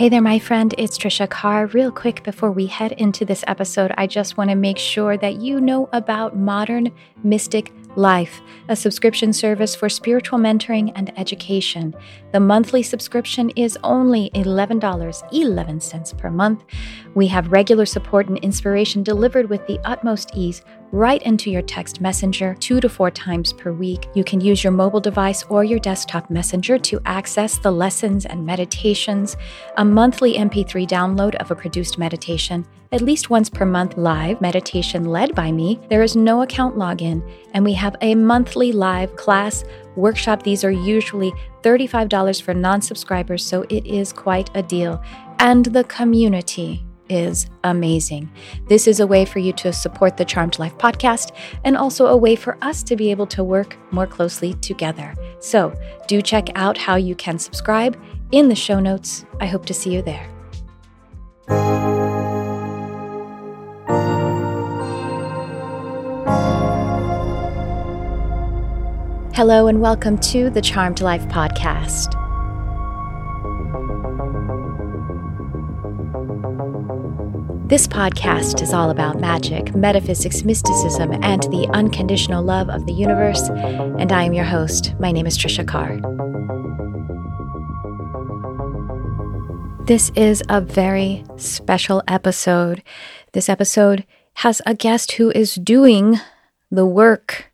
Hey there, my friend. It's Tricia Carr. Real quick before we head into this episode, I just want to make sure that you know about Modern Mystic Life, a subscription service for spiritual mentoring and education. The monthly subscription is only $11.11 per month. We have regular support and inspiration delivered with the utmost ease right into your text messenger two to four times per week. You can use your mobile device or your desktop messenger to access the lessons and meditations, a monthly MP3 download of a produced meditation, at least once per month live meditation led by me. There is no account login, and we have a monthly live class workshop. These are usually $35 for non subscribers, so it is quite a deal. And the community is amazing. This is a way for you to support the Charmed Life podcast and also a way for us to be able to work more closely together. So, do check out how you can subscribe in the show notes. I hope to see you there. Hello, and welcome to the Charmed Life podcast. This podcast is all about magic, metaphysics, mysticism, and the unconditional love of the universe. And I am your host. My name is Tricia Carr. This is a very special episode. This episode has a guest who is doing the work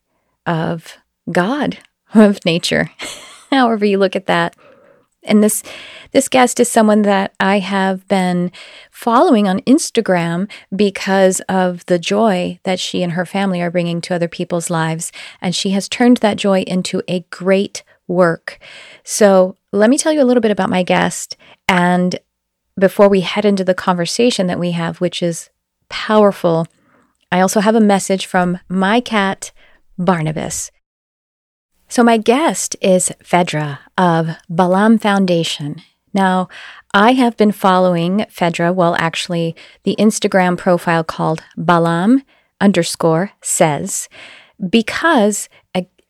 of God, of nature, however you look at that. And this this guest is someone that I have been following on Instagram because of the joy that she and her family are bringing to other people's lives. And she has turned that joy into a great work. So let me tell you a little bit about my guest. And before we head into the conversation that we have, which is powerful, I also have a message from my cat, Barnabas. So, my guest is Phaedra of Balam Foundation. Now, I have been following Phaedra, well, actually, the Instagram profile called Balam underscore says, because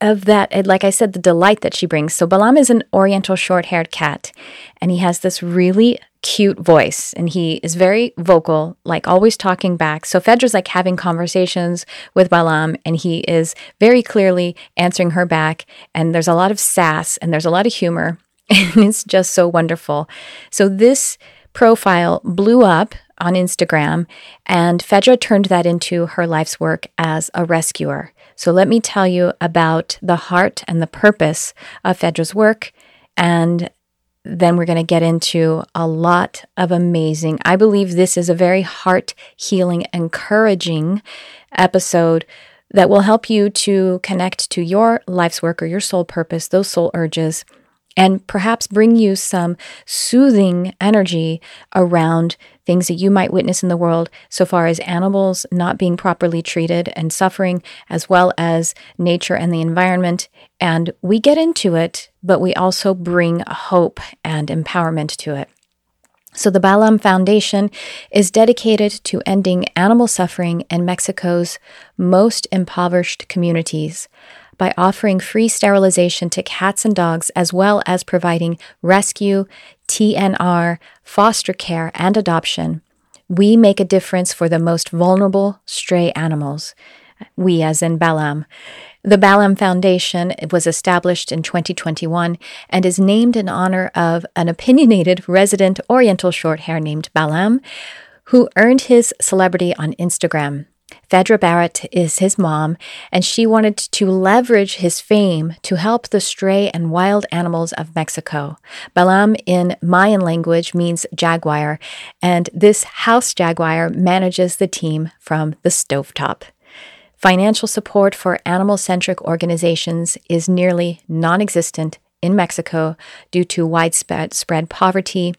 of that, eh, like I said, the delight that she brings. So, Balam is an oriental short haired cat, and he has this really cute voice and he is very vocal, like always talking back. So Phaedra's like having conversations with Balam and he is very clearly answering her back. And there's a lot of sass and there's a lot of humor. And it's just so wonderful. So this profile blew up on Instagram, and Phaedra turned that into her life's work as a rescuer. So let me tell you about the heart and the purpose of Phaedra's work. And then we're going to get into a lot of amazing. I believe this is a very heart healing, encouraging episode that will help you to connect to your life's work or your soul purpose, those soul urges, and perhaps bring you some soothing energy around things that you might witness in the world so far as animals not being properly treated and suffering, as well as nature and the environment. And we get into it, but we also bring hope and empowerment to it. So, the Balam Foundation is dedicated to ending animal suffering in Mexico's most impoverished communities by offering free sterilization to cats and dogs, as well as providing rescue, TNR, foster care, and adoption. We make a difference for the most vulnerable stray animals. We, as in Balam. The Balam Foundation was established in 2021 and is named in honor of an opinionated resident Oriental Shorthair named Balam, who earned his celebrity on Instagram. Phaedra Barrett is his mom, and she wanted to leverage his fame to help the stray and wild animals of Mexico. Balam in Mayan language means jaguar, and this house jaguar manages the team from the stovetop. Financial support for animal centric organizations is nearly non existent in Mexico due to widespread poverty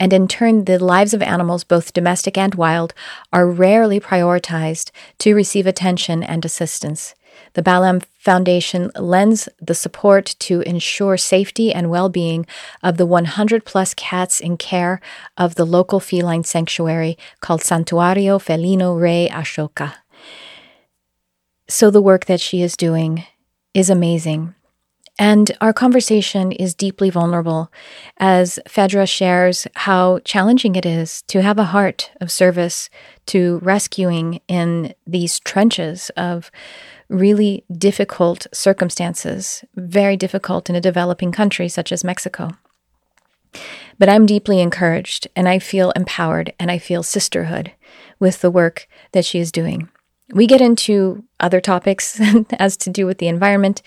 and in turn, the lives of animals, both domestic and wild, are rarely prioritized to receive attention and assistance. The Balam Foundation lends the support to ensure safety and well being of the 100 plus cats in care of the local feline sanctuary called Santuario Felino Rey Ashoka. So, the work that she is doing is amazing. And our conversation is deeply vulnerable as Phaedra shares how challenging it is to have a heart of service to rescuing in these trenches of really difficult circumstances, very difficult in a developing country such as Mexico. But I'm deeply encouraged and I feel empowered and I feel sisterhood with the work that she is doing. We get into other topics as to do with the environment,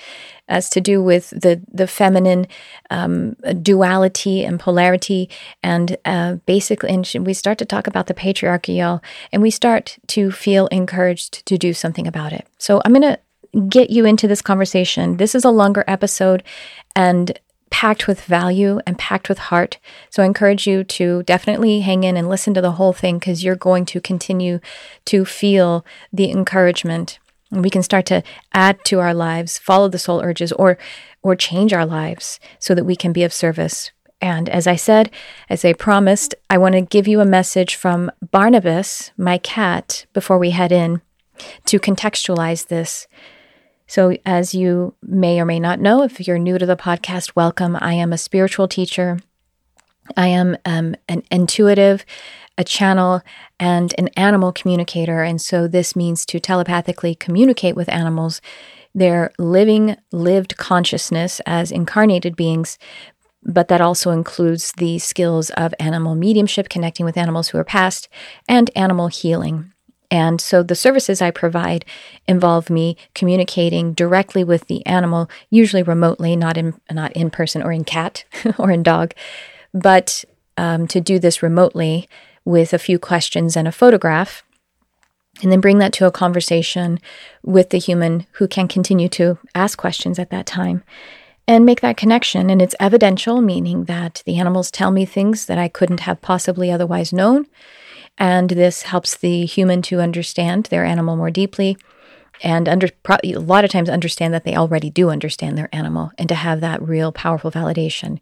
as to do with the the feminine um, duality and polarity, and uh, basically, and we start to talk about the patriarchy, y'all, and we start to feel encouraged to do something about it. So I'm gonna get you into this conversation. This is a longer episode, and packed with value and packed with heart. So I encourage you to definitely hang in and listen to the whole thing because you're going to continue to feel the encouragement. And we can start to add to our lives, follow the soul urges, or or change our lives so that we can be of service. And as I said, as I promised, I want to give you a message from Barnabas, my cat, before we head in to contextualize this. So, as you may or may not know, if you're new to the podcast, welcome. I am a spiritual teacher. I am um, an intuitive, a channel, and an animal communicator. And so, this means to telepathically communicate with animals, their living, lived consciousness as incarnated beings. But that also includes the skills of animal mediumship, connecting with animals who are past, and animal healing. And so the services I provide involve me communicating directly with the animal, usually remotely, not in not in person or in cat or in dog, but um, to do this remotely with a few questions and a photograph, and then bring that to a conversation with the human who can continue to ask questions at that time and make that connection. And it's evidential, meaning that the animals tell me things that I couldn't have possibly otherwise known and this helps the human to understand their animal more deeply and under a lot of times understand that they already do understand their animal and to have that real powerful validation.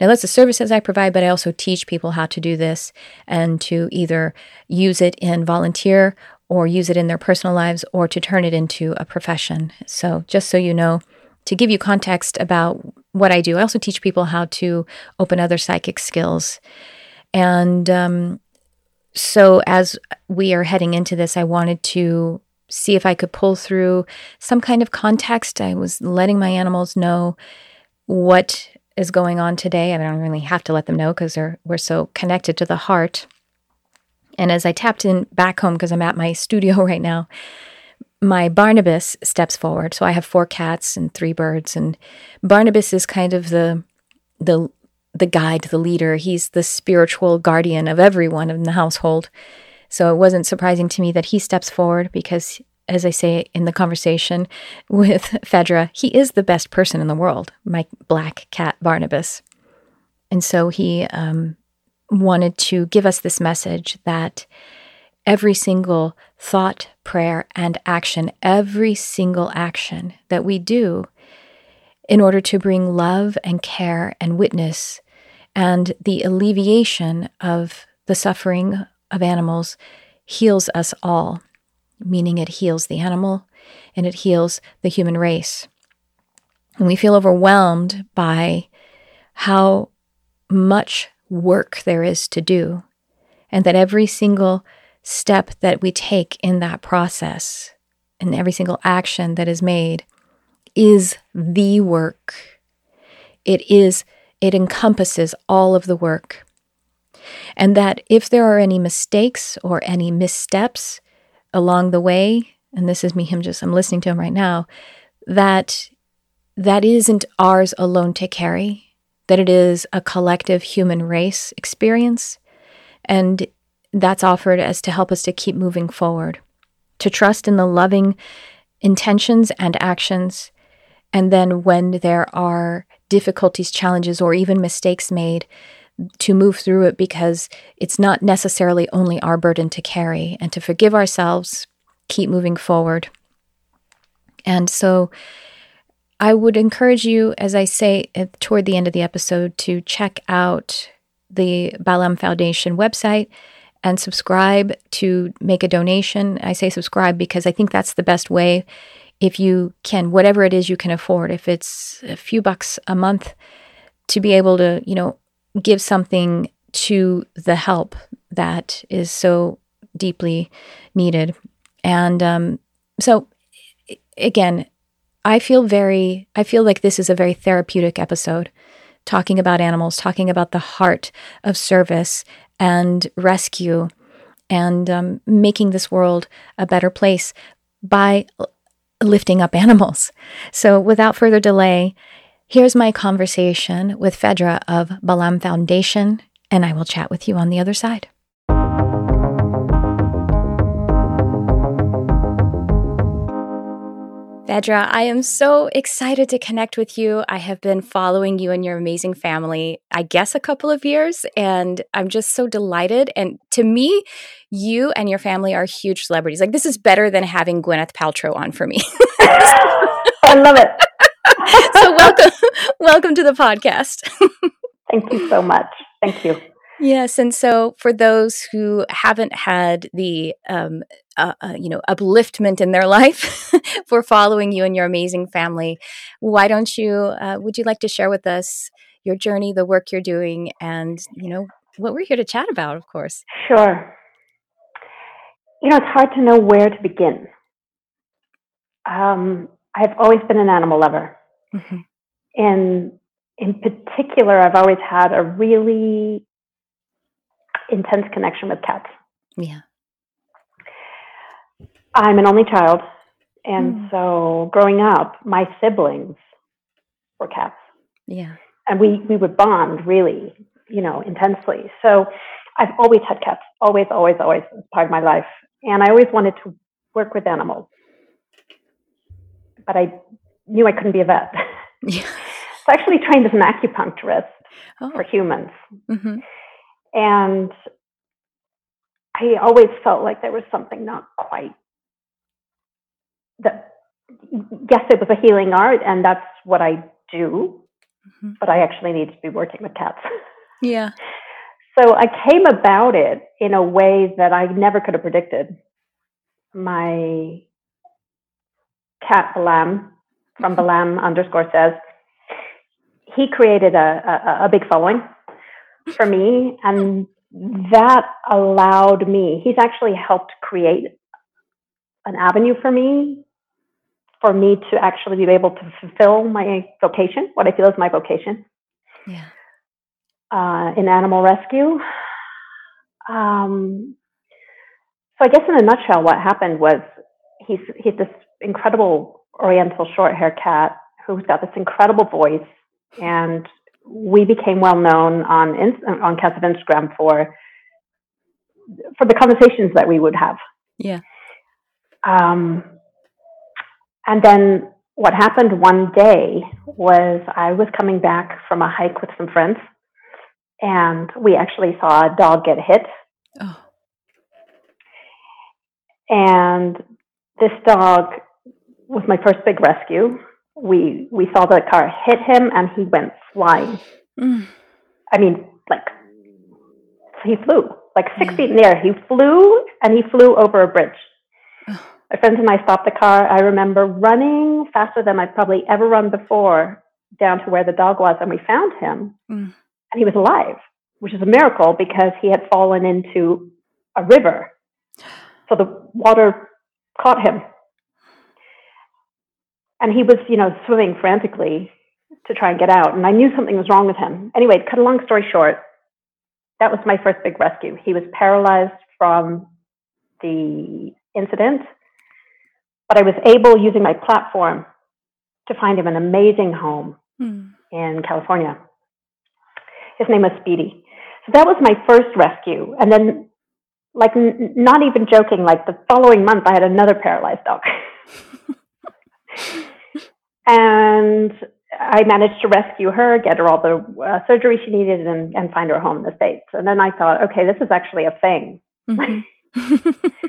Now that's the services I provide, but I also teach people how to do this and to either use it in volunteer or use it in their personal lives or to turn it into a profession. So just so you know, to give you context about what I do, I also teach people how to open other psychic skills. And um, so as we are heading into this, I wanted to see if I could pull through some kind of context. I was letting my animals know what is going on today. I don't really have to let them know because we're so connected to the heart. And as I tapped in back home, because I'm at my studio right now, my Barnabas steps forward. So I have four cats and three birds, and Barnabas is kind of the the the guide, the leader. He's the spiritual guardian of everyone in the household. So it wasn't surprising to me that he steps forward because, as I say in the conversation with Phaedra, he is the best person in the world, my black cat Barnabas. And so he um, wanted to give us this message that every single thought, prayer, and action, every single action that we do in order to bring love and care and witness and the alleviation of the suffering of animals heals us all, meaning it heals the animal and it heals the human race. And we feel overwhelmed by how much work there is to do, and that every single step that we take in that process and every single action that is made is the work. It is it encompasses all of the work. And that if there are any mistakes or any missteps along the way, and this is me, him just, I'm listening to him right now, that that isn't ours alone to carry, that it is a collective human race experience. And that's offered as to help us to keep moving forward, to trust in the loving intentions and actions. And then when there are difficulties, challenges, or even mistakes made to move through it because it's not necessarily only our burden to carry and to forgive ourselves, keep moving forward. And so I would encourage you, as I say uh, toward the end of the episode, to check out the Balam Foundation website and subscribe to make a donation. I say subscribe because I think that's the best way if you can, whatever it is you can afford, if it's a few bucks a month to be able to, you know, give something to the help that is so deeply needed. And um, so, again, I feel very, I feel like this is a very therapeutic episode, talking about animals, talking about the heart of service and rescue and um, making this world a better place by lifting up animals. So, without further delay, here's my conversation with Phaedra of Balam Foundation, and I will chat with you on the other side. Phaedra, I am so excited to connect with you. I have been following you and your amazing family, I guess, a couple of years, and I'm just so delighted. And to me, you and your family are huge celebrities. Like, this is better than having Gwyneth Paltrow on for me. I love it. so, welcome, welcome to the podcast. Thank you so much. Thank you. Yes, and so for those who haven't had the um, uh, uh, you know upliftment in their life for following you and your amazing family, why don't you? Uh, would you like to share with us your journey, the work you're doing, and you know what we're here to chat about? Of course. Sure. You know, it's hard to know where to begin. Um, I've always been an animal lover, mm-hmm. and in particular, I've always had a really intense connection with cats. Yeah. I'm an only child. And mm. so growing up, my siblings were cats. Yeah. And we, we would bond really, you know, intensely. So I've always had cats, always, always, always part of my life. And I always wanted to work with animals. But I knew I couldn't be a vet. Yeah. so I actually trained as an acupuncturist oh. for humans. Mm-hmm. And I always felt like there was something not quite that yes, it was a healing art and that's what I do, mm-hmm. but I actually need to be working with cats. Yeah. So I came about it in a way that I never could have predicted. My cat Balam from mm-hmm. Balam underscore says he created a, a, a big following for me. And that allowed me, he's actually helped create an avenue for me, for me to actually be able to fulfill my vocation, what I feel is my vocation. Yeah. Uh, in animal rescue. Um, so I guess in a nutshell, what happened was he's he's this incredible Oriental short hair cat who's got this incredible voice and we became well known on on Cats of Instagram for for the conversations that we would have. Yeah. Um, and then what happened one day was I was coming back from a hike with some friends, and we actually saw a dog get hit. Oh. And this dog was my first big rescue we we saw the car hit him and he went flying. Mm. I mean, like he flew like six yeah. feet in the air. He flew and he flew over a bridge. My friends and I stopped the car. I remember running faster than I'd probably ever run before down to where the dog was, and we found him, mm. and he was alive, which is a miracle because he had fallen into a river. So the water caught him and he was, you know, swimming frantically to try and get out. And I knew something was wrong with him. Anyway, cut a long story short, that was my first big rescue. He was paralyzed from the incident, but I was able, using my platform, to find him an amazing home mm. in California. His name was Speedy. So that was my first rescue. And then, like, n- not even joking, like the following month, I had another paralyzed dog. and I managed to rescue her, get her all the uh, surgery she needed, and, and find her home in the States. And then I thought, okay, this is actually a thing. Mm-hmm.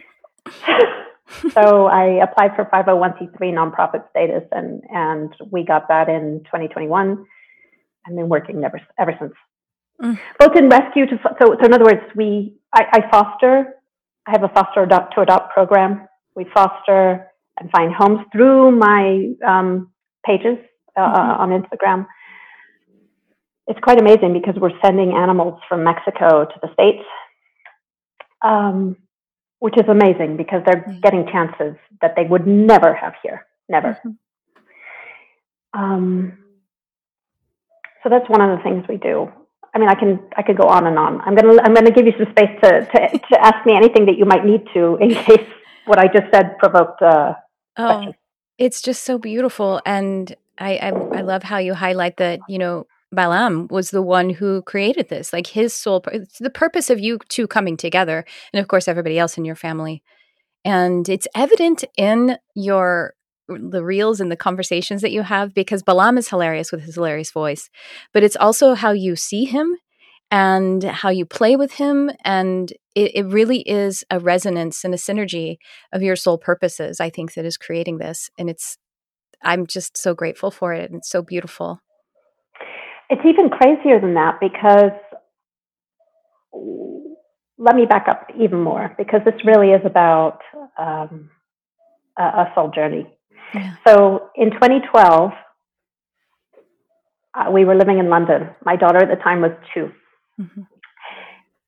so I applied for 501c3 nonprofit status, and, and we got that in 2021 and been working ever, ever since. Mm. Both in rescue to, so, so in other words, we, I, I foster, I have a foster adopt to adopt program. We foster and find homes through my um, pages uh, mm-hmm. on Instagram. It's quite amazing because we're sending animals from Mexico to the States, um, which is amazing because they're mm-hmm. getting chances that they would never have here. Never. Mm-hmm. Um, so that's one of the things we do. I mean, I can I could go on and on. I'm gonna I'm gonna give you some space to to, to ask me anything that you might need to in case what I just said provoked. Uh, oh, it's just so beautiful, and I, I I love how you highlight that. You know, Balam was the one who created this. Like his soul, the purpose of you two coming together, and of course everybody else in your family. And it's evident in your the reels and the conversations that you have because Balam is hilarious with his hilarious voice, but it's also how you see him and how you play with him. And it, it really is a resonance and a synergy of your soul purposes, I think, that is creating this. And it's, I'm just so grateful for it. And it's so beautiful. It's even crazier than that because let me back up even more because this really is about um, a, a soul journey so in 2012, uh, we were living in London. My daughter at the time was 2 mm-hmm.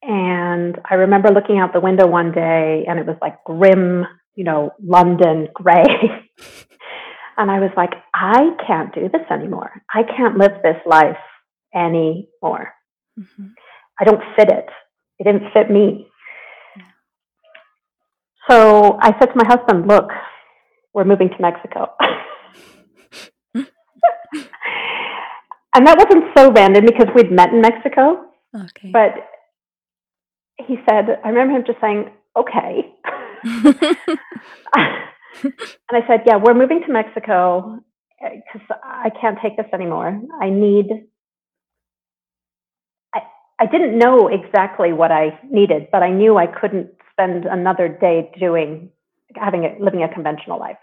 And I remember looking out the window one day and it was like grim, you know, London gray. and I was like, I can't do this anymore. I can't live this life anymore. Mm-hmm. I don't fit it. It didn't fit me. So I said to my husband, look, we're moving to Mexico. and that wasn't so random because we'd met in Mexico. Okay. But he said, I remember him just saying, okay. and I said, yeah, we're moving to Mexico because I can't take this anymore. I need, I, I didn't know exactly what I needed, but I knew I couldn't spend another day doing having a, living a conventional life.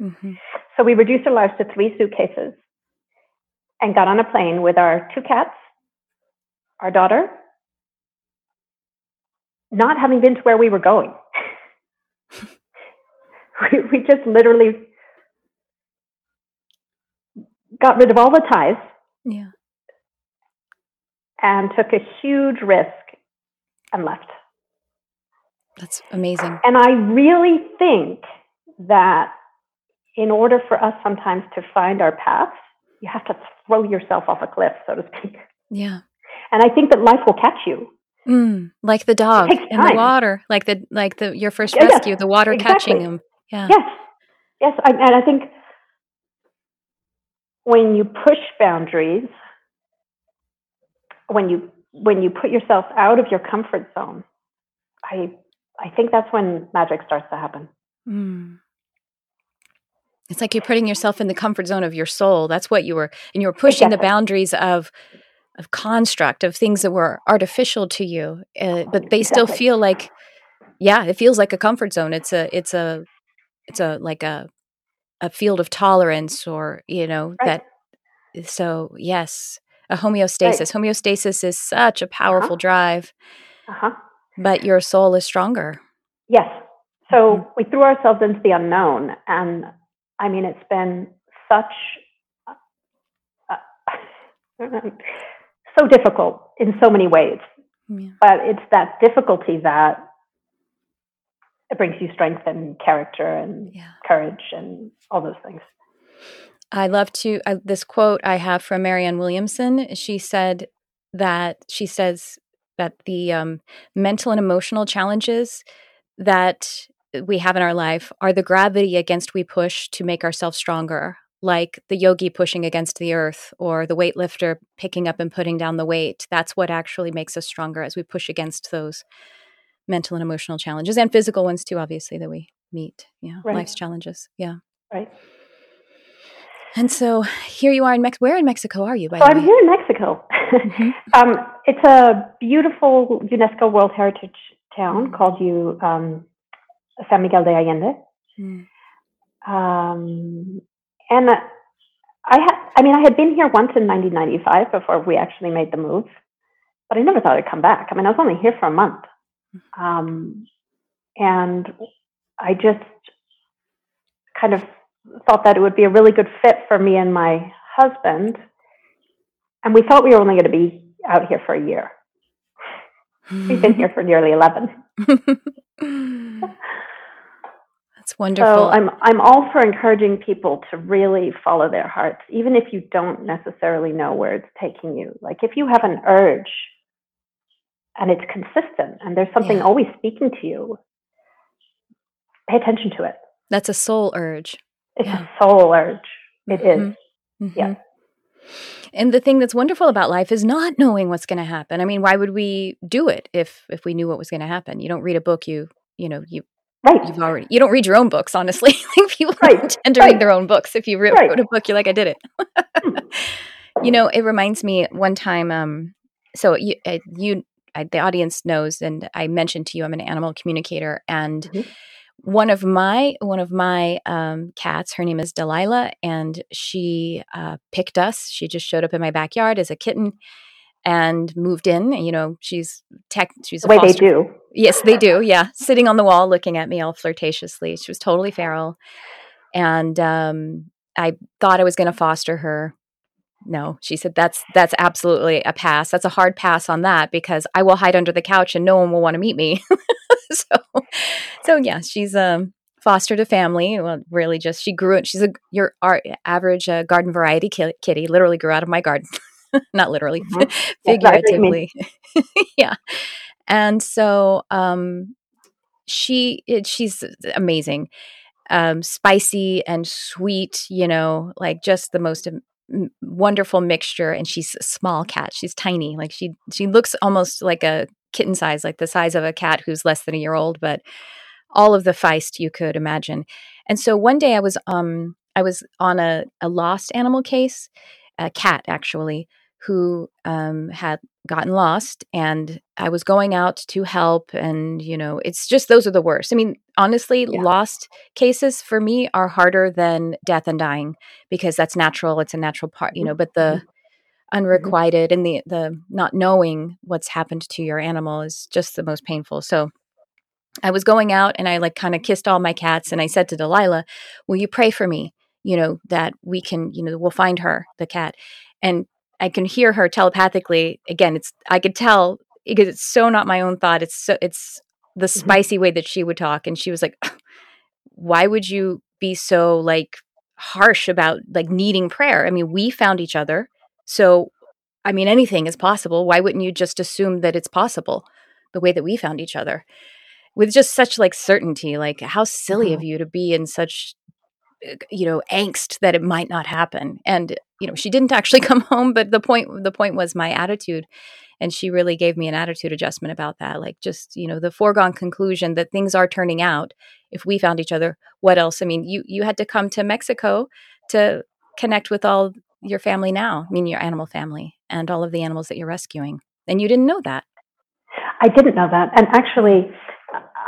Mm-hmm. So we reduced our lives to three suitcases and got on a plane with our two cats, our daughter, not having been to where we were going. we, we just literally got rid of all the ties. Yeah. And took a huge risk and left. That's amazing. And I really think that in order for us sometimes to find our path, you have to throw yourself off a cliff, so to speak. Yeah. And I think that life will catch you. Mm, like the dog in the water, like the like the your first yeah, rescue, yes, the water exactly. catching him. Yeah. Yes. Yes, I, and I think when you push boundaries, when you when you put yourself out of your comfort zone, I I think that's when magic starts to happen. Mm. It's like you're putting yourself in the comfort zone of your soul. That's what you were, and you were pushing exactly. the boundaries of of construct of things that were artificial to you, uh, but they exactly. still feel like, yeah, it feels like a comfort zone. It's a, it's a, it's a like a a field of tolerance, or you know right. that. So yes, a homeostasis. Right. Homeostasis is such a powerful uh-huh. drive, uh-huh. but your soul is stronger. Yes. So mm-hmm. we threw ourselves into the unknown, and I mean, it's been such uh, so difficult in so many ways. Yeah. But it's that difficulty that it brings you strength and character and yeah. courage and all those things. I love to this quote I have from Marianne Williamson. She said that she says that the um, mental and emotional challenges that we have in our life are the gravity against we push to make ourselves stronger like the yogi pushing against the earth or the weightlifter picking up and putting down the weight that's what actually makes us stronger as we push against those mental and emotional challenges and physical ones too obviously that we meet yeah right. life's challenges yeah right and so here you are in Mexico. Where in Mexico are you? By so I'm way? here in Mexico. Mm-hmm. um, it's a beautiful UNESCO World Heritage town mm-hmm. called you um, San Miguel de Allende. Mm. Um, and I had, I mean, I had been here once in 1995 before we actually made the move, but I never thought I'd come back. I mean, I was only here for a month. Um, and I just kind of thought that it would be a really good fit for me and my husband. And we thought we were only going to be out here for a year. We've been here for nearly 11. That's wonderful. So I'm I'm all for encouraging people to really follow their hearts, even if you don't necessarily know where it's taking you. Like if you have an urge and it's consistent and there's something yeah. always speaking to you, pay attention to it. That's a soul urge. It's yeah. a soul urge. It mm-hmm. is. Mm-hmm. Yeah. And the thing that's wonderful about life is not knowing what's going to happen. I mean, why would we do it if if we knew what was going to happen? You don't read a book, you you know, you Right. You've already you don't read your own books, honestly. like people right. tend to right. read their own books. If you re- right. wrote a book, you're like, I did it. Hmm. you know, it reminds me one time. Um, so you uh, you I, the audience knows, and I mentioned to you, I'm an animal communicator, and mm-hmm. one of my one of my um, cats, her name is Delilah, and she uh, picked us. She just showed up in my backyard as a kitten and moved in. You know, she's tech. She's the way foster- they do. Yes, they do. Yeah, sitting on the wall, looking at me all flirtatiously. She was totally feral, and um, I thought I was going to foster her. No, she said that's that's absolutely a pass. That's a hard pass on that because I will hide under the couch and no one will want to meet me. so, so yeah, she's um fostered a family. Well, really, just she grew it. She's a your our average uh, garden variety kitty. Literally grew out of my garden. not literally, mm-hmm. figuratively. yeah. And so um, she it, she's amazing, um, spicy and sweet. You know, like just the most wonderful mixture. And she's a small cat. She's tiny. Like she she looks almost like a kitten size, like the size of a cat who's less than a year old, but all of the feist you could imagine. And so one day I was um I was on a, a lost animal case, a cat actually, who um, had gotten lost and I was going out to help. And, you know, it's just those are the worst. I mean, honestly, yeah. lost cases for me are harder than death and dying because that's natural. It's a natural part, you know, but the mm-hmm. mm-hmm. unrequited and the, the not knowing what's happened to your animal is just the most painful. So, I was going out and I like kind of kissed all my cats and I said to Delilah, Will you pray for me? You know, that we can, you know, we'll find her, the cat. And I can hear her telepathically. Again, it's I could tell because it's so not my own thought. It's so it's the mm-hmm. spicy way that she would talk, and she was like, "Why would you be so like harsh about like needing prayer? I mean, we found each other, so I mean, anything is possible. Why wouldn't you just assume that it's possible the way that we found each other?" With just such like certainty, like how silly of you to be in such you know angst that it might not happen. And you know she didn't actually come home but the point the point was my attitude. And she really gave me an attitude adjustment about that like just you know the foregone conclusion that things are turning out. If we found each other what else? I mean you you had to come to mexico to connect with all your family now i mean your animal family and all of the animals that you're rescuing. And you didn't know that. I didn't know that. And actually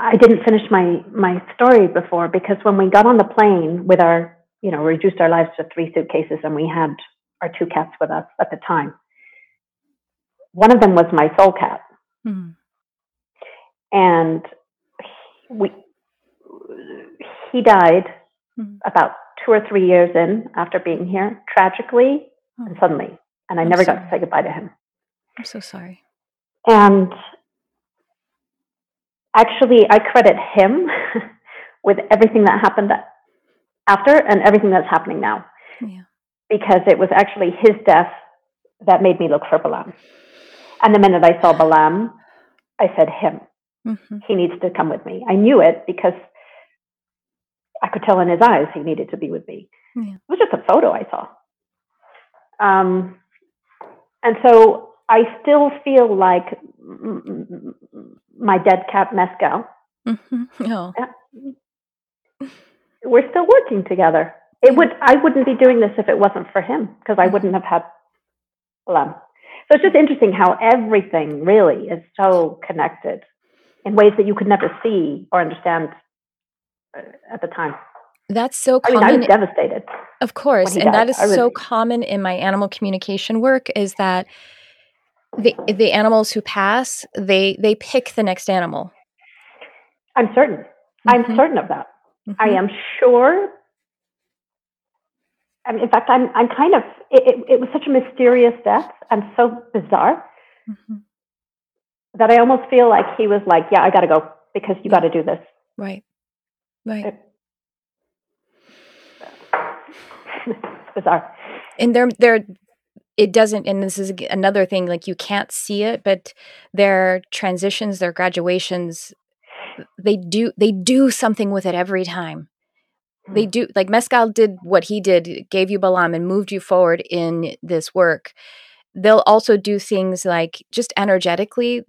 I didn't finish my my story before because when we got on the plane with our, you know, reduced our lives to three suitcases and we had our two cats with us at the time. One of them was my soul cat, mm-hmm. and we he died mm-hmm. about two or three years in after being here, tragically oh. and suddenly, and I I'm never sorry. got to say goodbye to him. I'm so sorry. And actually, I credit him with everything that happened after and everything that's happening now. Yeah. Because it was actually his death that made me look for Balam. And the minute I saw Balam, I said, him. Mm-hmm. He needs to come with me. I knew it because I could tell in his eyes he needed to be with me. Yeah. It was just a photo I saw. Um, and so I still feel like my dead cat Mescal. Mm-hmm. Oh. Yeah. We're still working together. It would I wouldn't be doing this if it wasn't for him because I wouldn't have had Lamb. So it's just interesting how everything really is so connected in ways that you could never see or understand uh, at the time. That's so common. I, mean, I was devastated. Of course, and died. that is really... so common in my animal communication work is that the the animals who pass they they pick the next animal i'm certain mm-hmm. i'm certain of that mm-hmm. i am sure I mean, in fact, I'm I'm kind of it, it, it was such a mysterious death and so bizarre mm-hmm. that I almost feel like he was like, "Yeah, I got to go because you got to do this." Right. Right. It, bizarre. And they're they're it doesn't and this is another thing like you can't see it but their transitions their graduations they do they do something with it every time they hmm. do like mescal did what he did gave you balam and moved you forward in this work they'll also do things like just energetically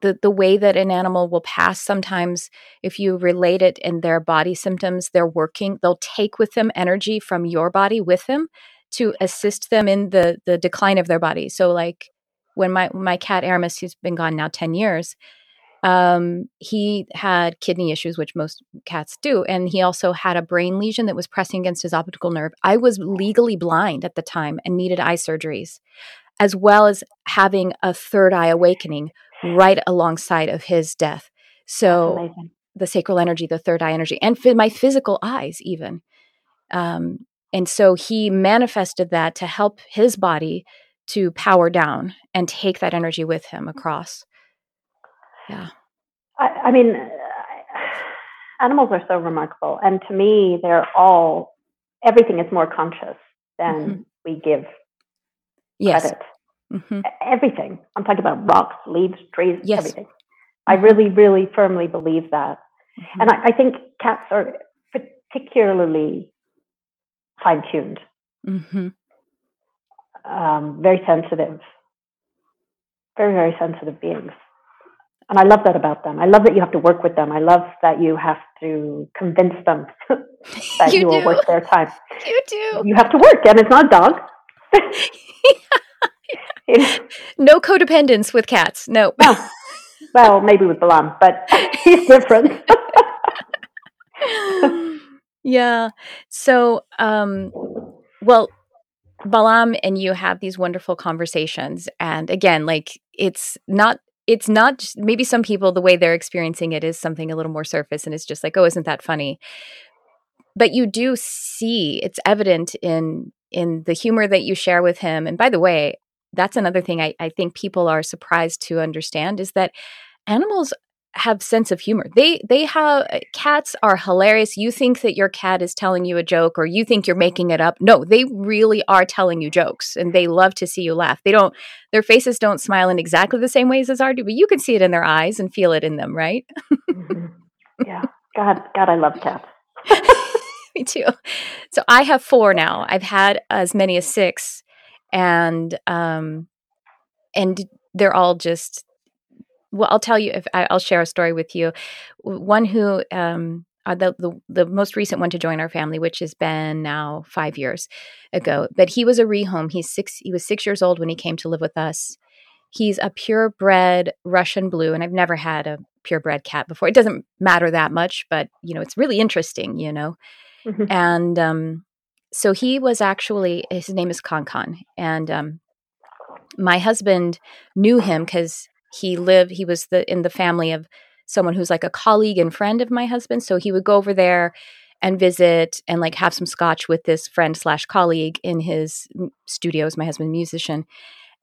the the way that an animal will pass sometimes if you relate it in their body symptoms they're working they'll take with them energy from your body with them to assist them in the the decline of their body so like when my my cat aramis who's been gone now 10 years um, he had kidney issues, which most cats do, and he also had a brain lesion that was pressing against his optical nerve. I was legally blind at the time and needed eye surgeries, as well as having a third eye awakening right alongside of his death. So the sacral energy, the third eye energy, and my physical eyes, even. Um, and so he manifested that to help his body to power down and take that energy with him across. Yeah. I, I mean, animals are so remarkable. And to me, they're all, everything is more conscious than mm-hmm. we give yes. credit. Mm-hmm. Everything. I'm talking about rocks, leaves, trees, yes. everything. I mm-hmm. really, really firmly believe that. Mm-hmm. And I, I, think cats are particularly fine tuned, mm-hmm. um, very sensitive, very, very sensitive beings. And I love that about them. I love that you have to work with them. I love that you have to convince them that you, you will work their time. You do. You have to work, and it's not a dog. no codependence with cats. No. no. Well, maybe with Balam, but he's different. Yeah. So, um, well, Balam and you have these wonderful conversations. And again, like it's not it's not just, maybe some people the way they're experiencing it is something a little more surface and it's just like oh isn't that funny but you do see it's evident in in the humor that you share with him and by the way that's another thing I, I think people are surprised to understand is that animals have sense of humor. They they have uh, cats are hilarious. You think that your cat is telling you a joke or you think you're making it up. No, they really are telling you jokes and they love to see you laugh. They don't their faces don't smile in exactly the same ways as ours do, but you can see it in their eyes and feel it in them, right? mm-hmm. Yeah. God, God, I love cats. Me too. So I have four now. I've had as many as six and um and they're all just well i'll tell you if I, will share a story with you. One who um uh, the, the the most recent one to join our family which has been now five years ago but he was a rehome. He's six he was six years old when he came to live with us. He's a purebred russian blue and i've never had a purebred cat before. It doesn't matter that much but you know it's really interesting you know? Mm-hmm. and um so he was actually his name is Kankan, and um, my husband knew him because he lived. He was the in the family of someone who's like a colleague and friend of my husband. So he would go over there and visit and like have some scotch with this friend slash colleague in his studios. My husband, musician,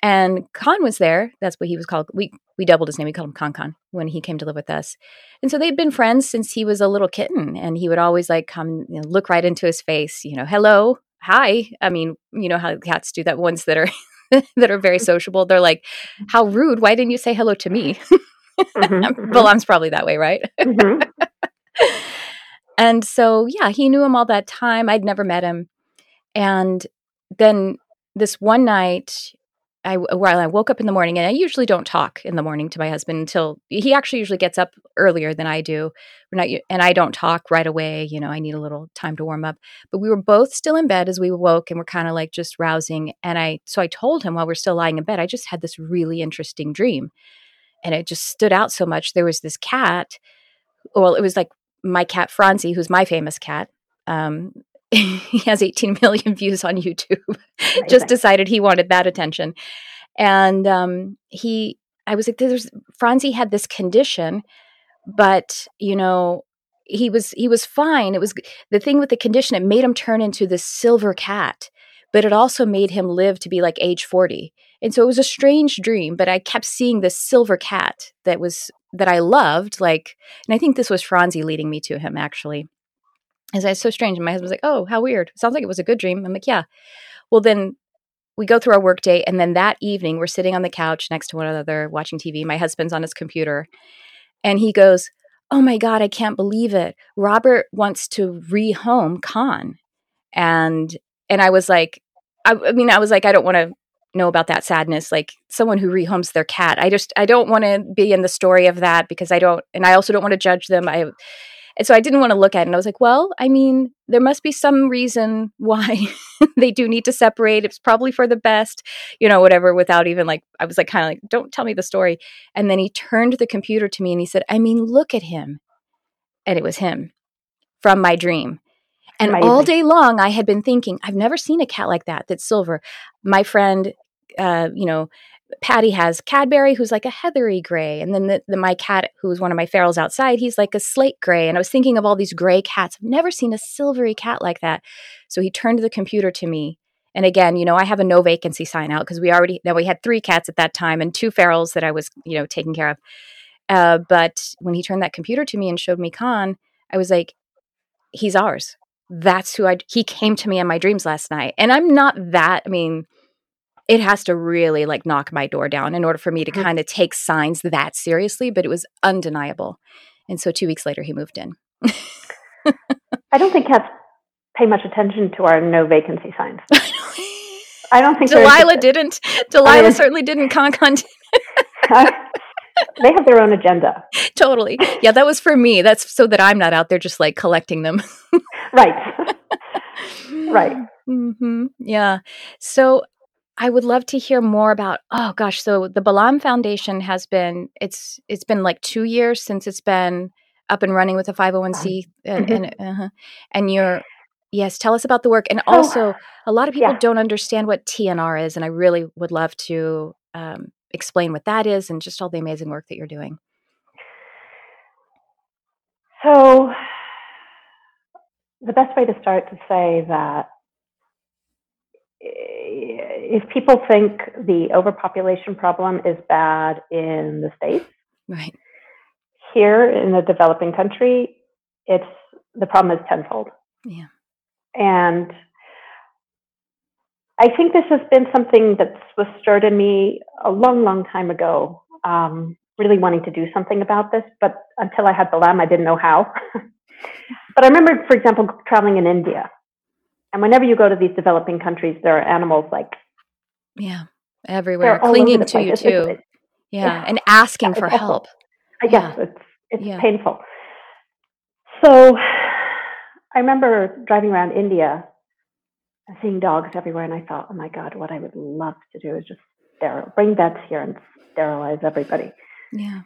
and Khan was there. That's what he was called. We we doubled his name. We called him Khan Khan when he came to live with us. And so they'd been friends since he was a little kitten. And he would always like come, you know, look right into his face, you know, hello, hi. I mean, you know how cats do that. Ones that are that are very sociable. They're like, how rude. Why didn't you say hello to me? mm-hmm, Balam's probably that way, right? Mm-hmm. and so, yeah, he knew him all that time. I'd never met him. And then this one night, I while I woke up in the morning, and I usually don't talk in the morning to my husband until he actually usually gets up earlier than I do. We're not, and I don't talk right away. You know, I need a little time to warm up. But we were both still in bed as we woke, and we're kind of like just rousing. And I, so I told him while we're still lying in bed, I just had this really interesting dream, and it just stood out so much. There was this cat. Well, it was like my cat Franzi, who's my famous cat. Um, he has 18 million views on YouTube. Just decided he wanted that attention. And um, he, I was like, there's, Franzi had this condition, but, you know, he was he was fine. It was the thing with the condition. It made him turn into this silver cat, but it also made him live to be like age forty. And so it was a strange dream. But I kept seeing this silver cat that was that I loved. Like, and I think this was Franzi leading me to him actually. I so strange, and my husband's like, "Oh, how weird! Sounds like it was a good dream." I'm like, "Yeah." Well, then we go through our workday, and then that evening we're sitting on the couch next to one another watching TV. My husband's on his computer, and he goes, "Oh my god, I can't believe it! Robert wants to rehome Khan," and and I was like, I, I mean, I was like, I don't want to know about that sadness like someone who rehomes their cat i just i don't want to be in the story of that because i don't and i also don't want to judge them i and so I didn't want to look at it. And I was like, well, I mean, there must be some reason why they do need to separate. It's probably for the best, you know, whatever, without even like, I was like, kind of like, don't tell me the story. And then he turned the computer to me and he said, I mean, look at him. And it was him from my dream. And Amazing. all day long, I had been thinking, I've never seen a cat like that that's silver. My friend, uh, you know, Patty has Cadbury, who's like a heathery gray, and then the, the, my cat, who's one of my ferals outside, he's like a slate gray. And I was thinking of all these gray cats. I've never seen a silvery cat like that. So he turned the computer to me, and again, you know, I have a no vacancy sign out because we already now we had three cats at that time and two ferals that I was you know taking care of. Uh, but when he turned that computer to me and showed me Khan, I was like, he's ours. That's who I. He came to me in my dreams last night, and I'm not that. I mean it has to really like knock my door down in order for me to mm-hmm. kind of take signs that seriously, but it was undeniable. And so two weeks later, he moved in. I don't think cats pay much attention to our no vacancy signs. I don't think Delilah didn't. Delilah I mean, certainly didn't. Con con. they have their own agenda. Totally. Yeah, that was for me. That's so that I'm not out there just like collecting them. right. right. Mm-hmm. Yeah. So I would love to hear more about oh gosh so the Balam Foundation has been it's it's been like 2 years since it's been up and running with a 501c and mm-hmm. and, uh-huh. and you're yes tell us about the work and also oh, a lot of people yeah. don't understand what TNR is and I really would love to um, explain what that is and just all the amazing work that you're doing. So the best way to start to say that if people think the overpopulation problem is bad in the states, right? Here in a developing country, it's the problem is tenfold. Yeah, and I think this has been something that was stirred in me a long, long time ago. Um, really wanting to do something about this, but until I had Balam, I didn't know how. but I remember, for example, traveling in India and whenever you go to these developing countries, there are animals like yeah, everywhere clinging to you too. It's, yeah. yeah. and asking for help. I guess yeah. it's it's yeah. painful. So I remember driving around India and seeing dogs everywhere, and I thought, oh my god, what I would love to do is just sterile, bring vets here and sterilize everybody. Yeah.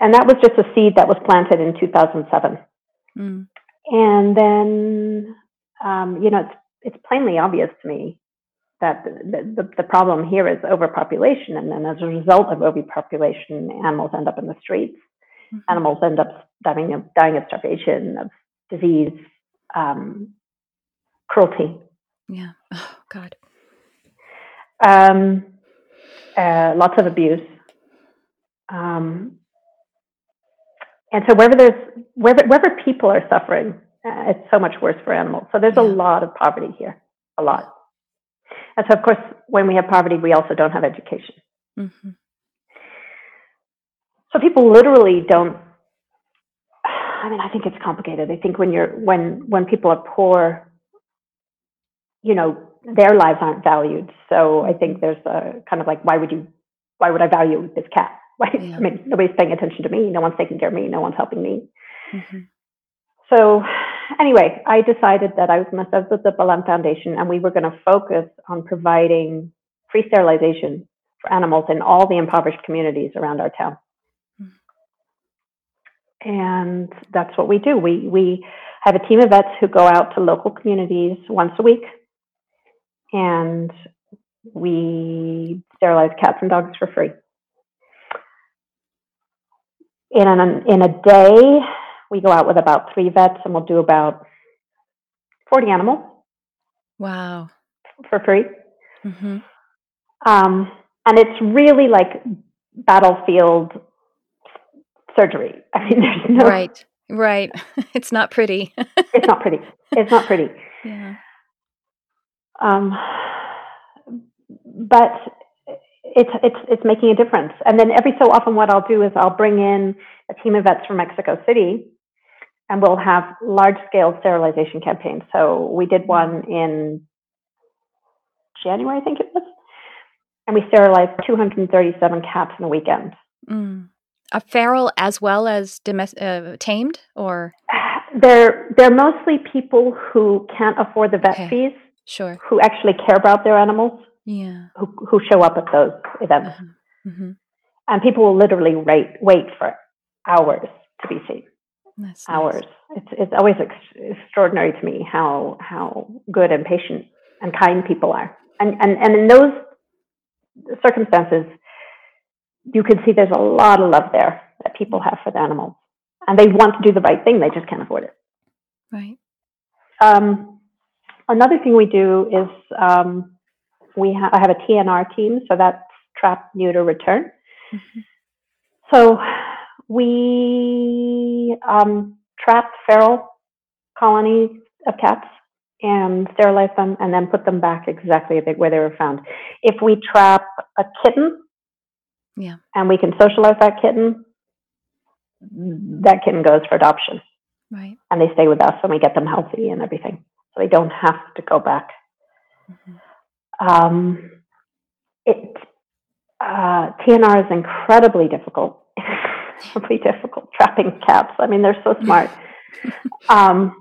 And that was just a seed that was planted in 2007. Mm. And then um, you know, it's it's plainly obvious to me that the, the, the, problem here is overpopulation, and then as a result of overpopulation, animals end up in the streets. Mm-hmm. Animals end up dying of, dying of starvation, of disease, um, cruelty. Yeah. Oh God. Um, uh, lots of abuse. Um, and so wherever there's wherever, wherever people are suffering, uh, it's so much worse for animals. So there's yeah. a lot of poverty here, a lot. And so, of course, when we have poverty, we also don't have education. Mm-hmm. So people literally don't. I mean, I think it's complicated. I think when you're when when people are poor, you know, their lives aren't valued. So I think there's a kind of like, why would you? Why would I value this cat? Right? Yeah. I mean, nobody's paying attention to me. No one's taking care of me. No one's helping me. Mm-hmm. So anyway, I decided that I was start with the Balam Foundation and we were going to focus on providing free sterilization for animals in all the impoverished communities around our town. And that's what we do. We, we have a team of vets who go out to local communities once a week and we sterilize cats and dogs for free. In, an, in a day, we go out with about three vets and we'll do about 40 animals. Wow. For free. Mm-hmm. Um, and it's really like battlefield surgery. I mean, there's no. Right, right. It's not pretty. it's not pretty. It's not pretty. Yeah. Um, but it's it's it's making a difference. And then every so often, what I'll do is I'll bring in a team of vets from Mexico City, and we'll have large scale sterilization campaigns. So we did one in January, I think it was, and we sterilized 237 cats in a weekend. Mm. A feral as well as domestic, uh, tamed, or they're they're mostly people who can't afford the vet okay. fees. Sure. Who actually care about their animals. Yeah. Who who show up at those events, uh-huh. mm-hmm. and people will literally wait wait for hours to be seen. That's hours. Nice. It's it's always ex- extraordinary to me how how good and patient and kind people are, and and and in those circumstances, you can see there's a lot of love there that people have for the animals, and they want to do the right thing. They just can't afford it. Right. Um, another thing we do is um, we ha- I have a TNR team, so that's trap, neuter, return. Mm-hmm. So we um, trap feral colonies of cats and sterilize them and then put them back exactly where they were found. If we trap a kitten, yeah, and we can socialize that kitten, that kitten goes for adoption. Right. And they stay with us and we get them healthy and everything. So they don't have to go back. Mm-hmm. Um, it uh, TNR is incredibly difficult. incredibly difficult trapping cats. I mean, they're so smart. um,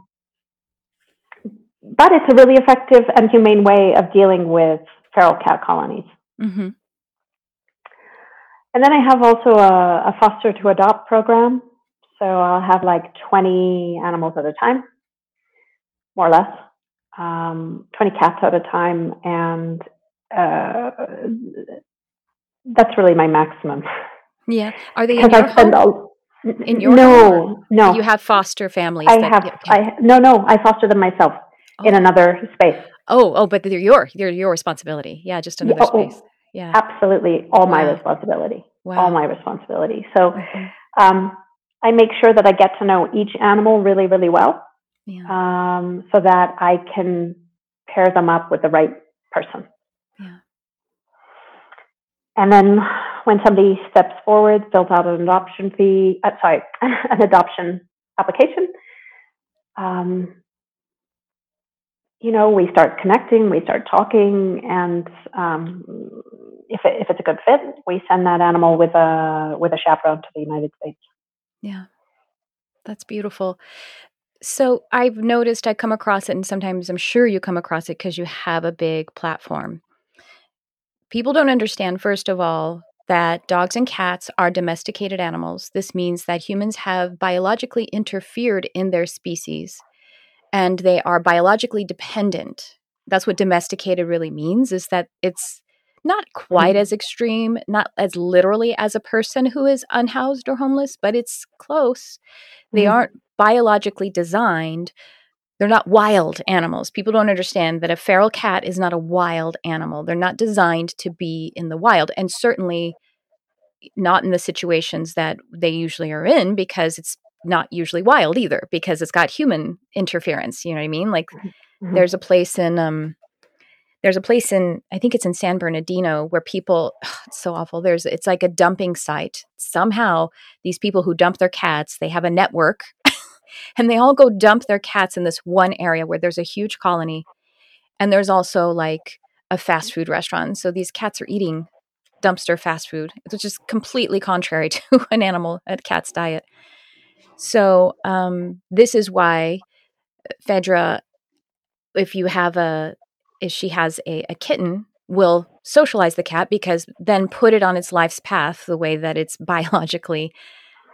but it's a really effective and humane way of dealing with feral cat colonies. Mm-hmm. And then I have also a, a, foster to adopt program. So I'll have like 20 animals at a time, more or less, um, 20 cats at a time. And uh, that's really my maximum. Yeah. Are they in your home? All, in your no, no. You have foster families. I that, have. Yeah, I no, no. I foster them myself oh. in another space. Oh, oh, but they're your they're your responsibility. Yeah, just another yeah, oh, space. Yeah, absolutely, all wow. my responsibility. Wow. All my responsibility. So, mm-hmm. um, I make sure that I get to know each animal really, really well, yeah. um, so that I can pair them up with the right person. And then when somebody steps forward, fills out an adoption fee, uh, sorry, an adoption application, um, you know, we start connecting, we start talking, and um, if, it, if it's a good fit, we send that animal with a with a chaperone to the United States. Yeah, that's beautiful. So I've noticed I come across it, and sometimes I'm sure you come across it because you have a big platform. People don't understand, first of all, that dogs and cats are domesticated animals. This means that humans have biologically interfered in their species and they are biologically dependent. That's what domesticated really means is that it's not quite as mm-hmm. extreme, not as literally as a person who is unhoused or homeless, but it's close. They mm aren't biologically designed. They're not wild animals. People don't understand that a feral cat is not a wild animal. They're not designed to be in the wild, and certainly not in the situations that they usually are in because it's not usually wild either because it's got human interference. You know what I mean? Like mm-hmm. there's a place in um there's a place in I think it's in San Bernardino where people ugh, it's so awful. There's it's like a dumping site. Somehow these people who dump their cats, they have a network and they all go dump their cats in this one area where there's a huge colony. And there's also like a fast food restaurant. So these cats are eating dumpster fast food, which is completely contrary to an animal, a cat's diet. So um, this is why Phaedra, if you have a, if she has a, a kitten, will socialize the cat because then put it on its life's path the way that it's biologically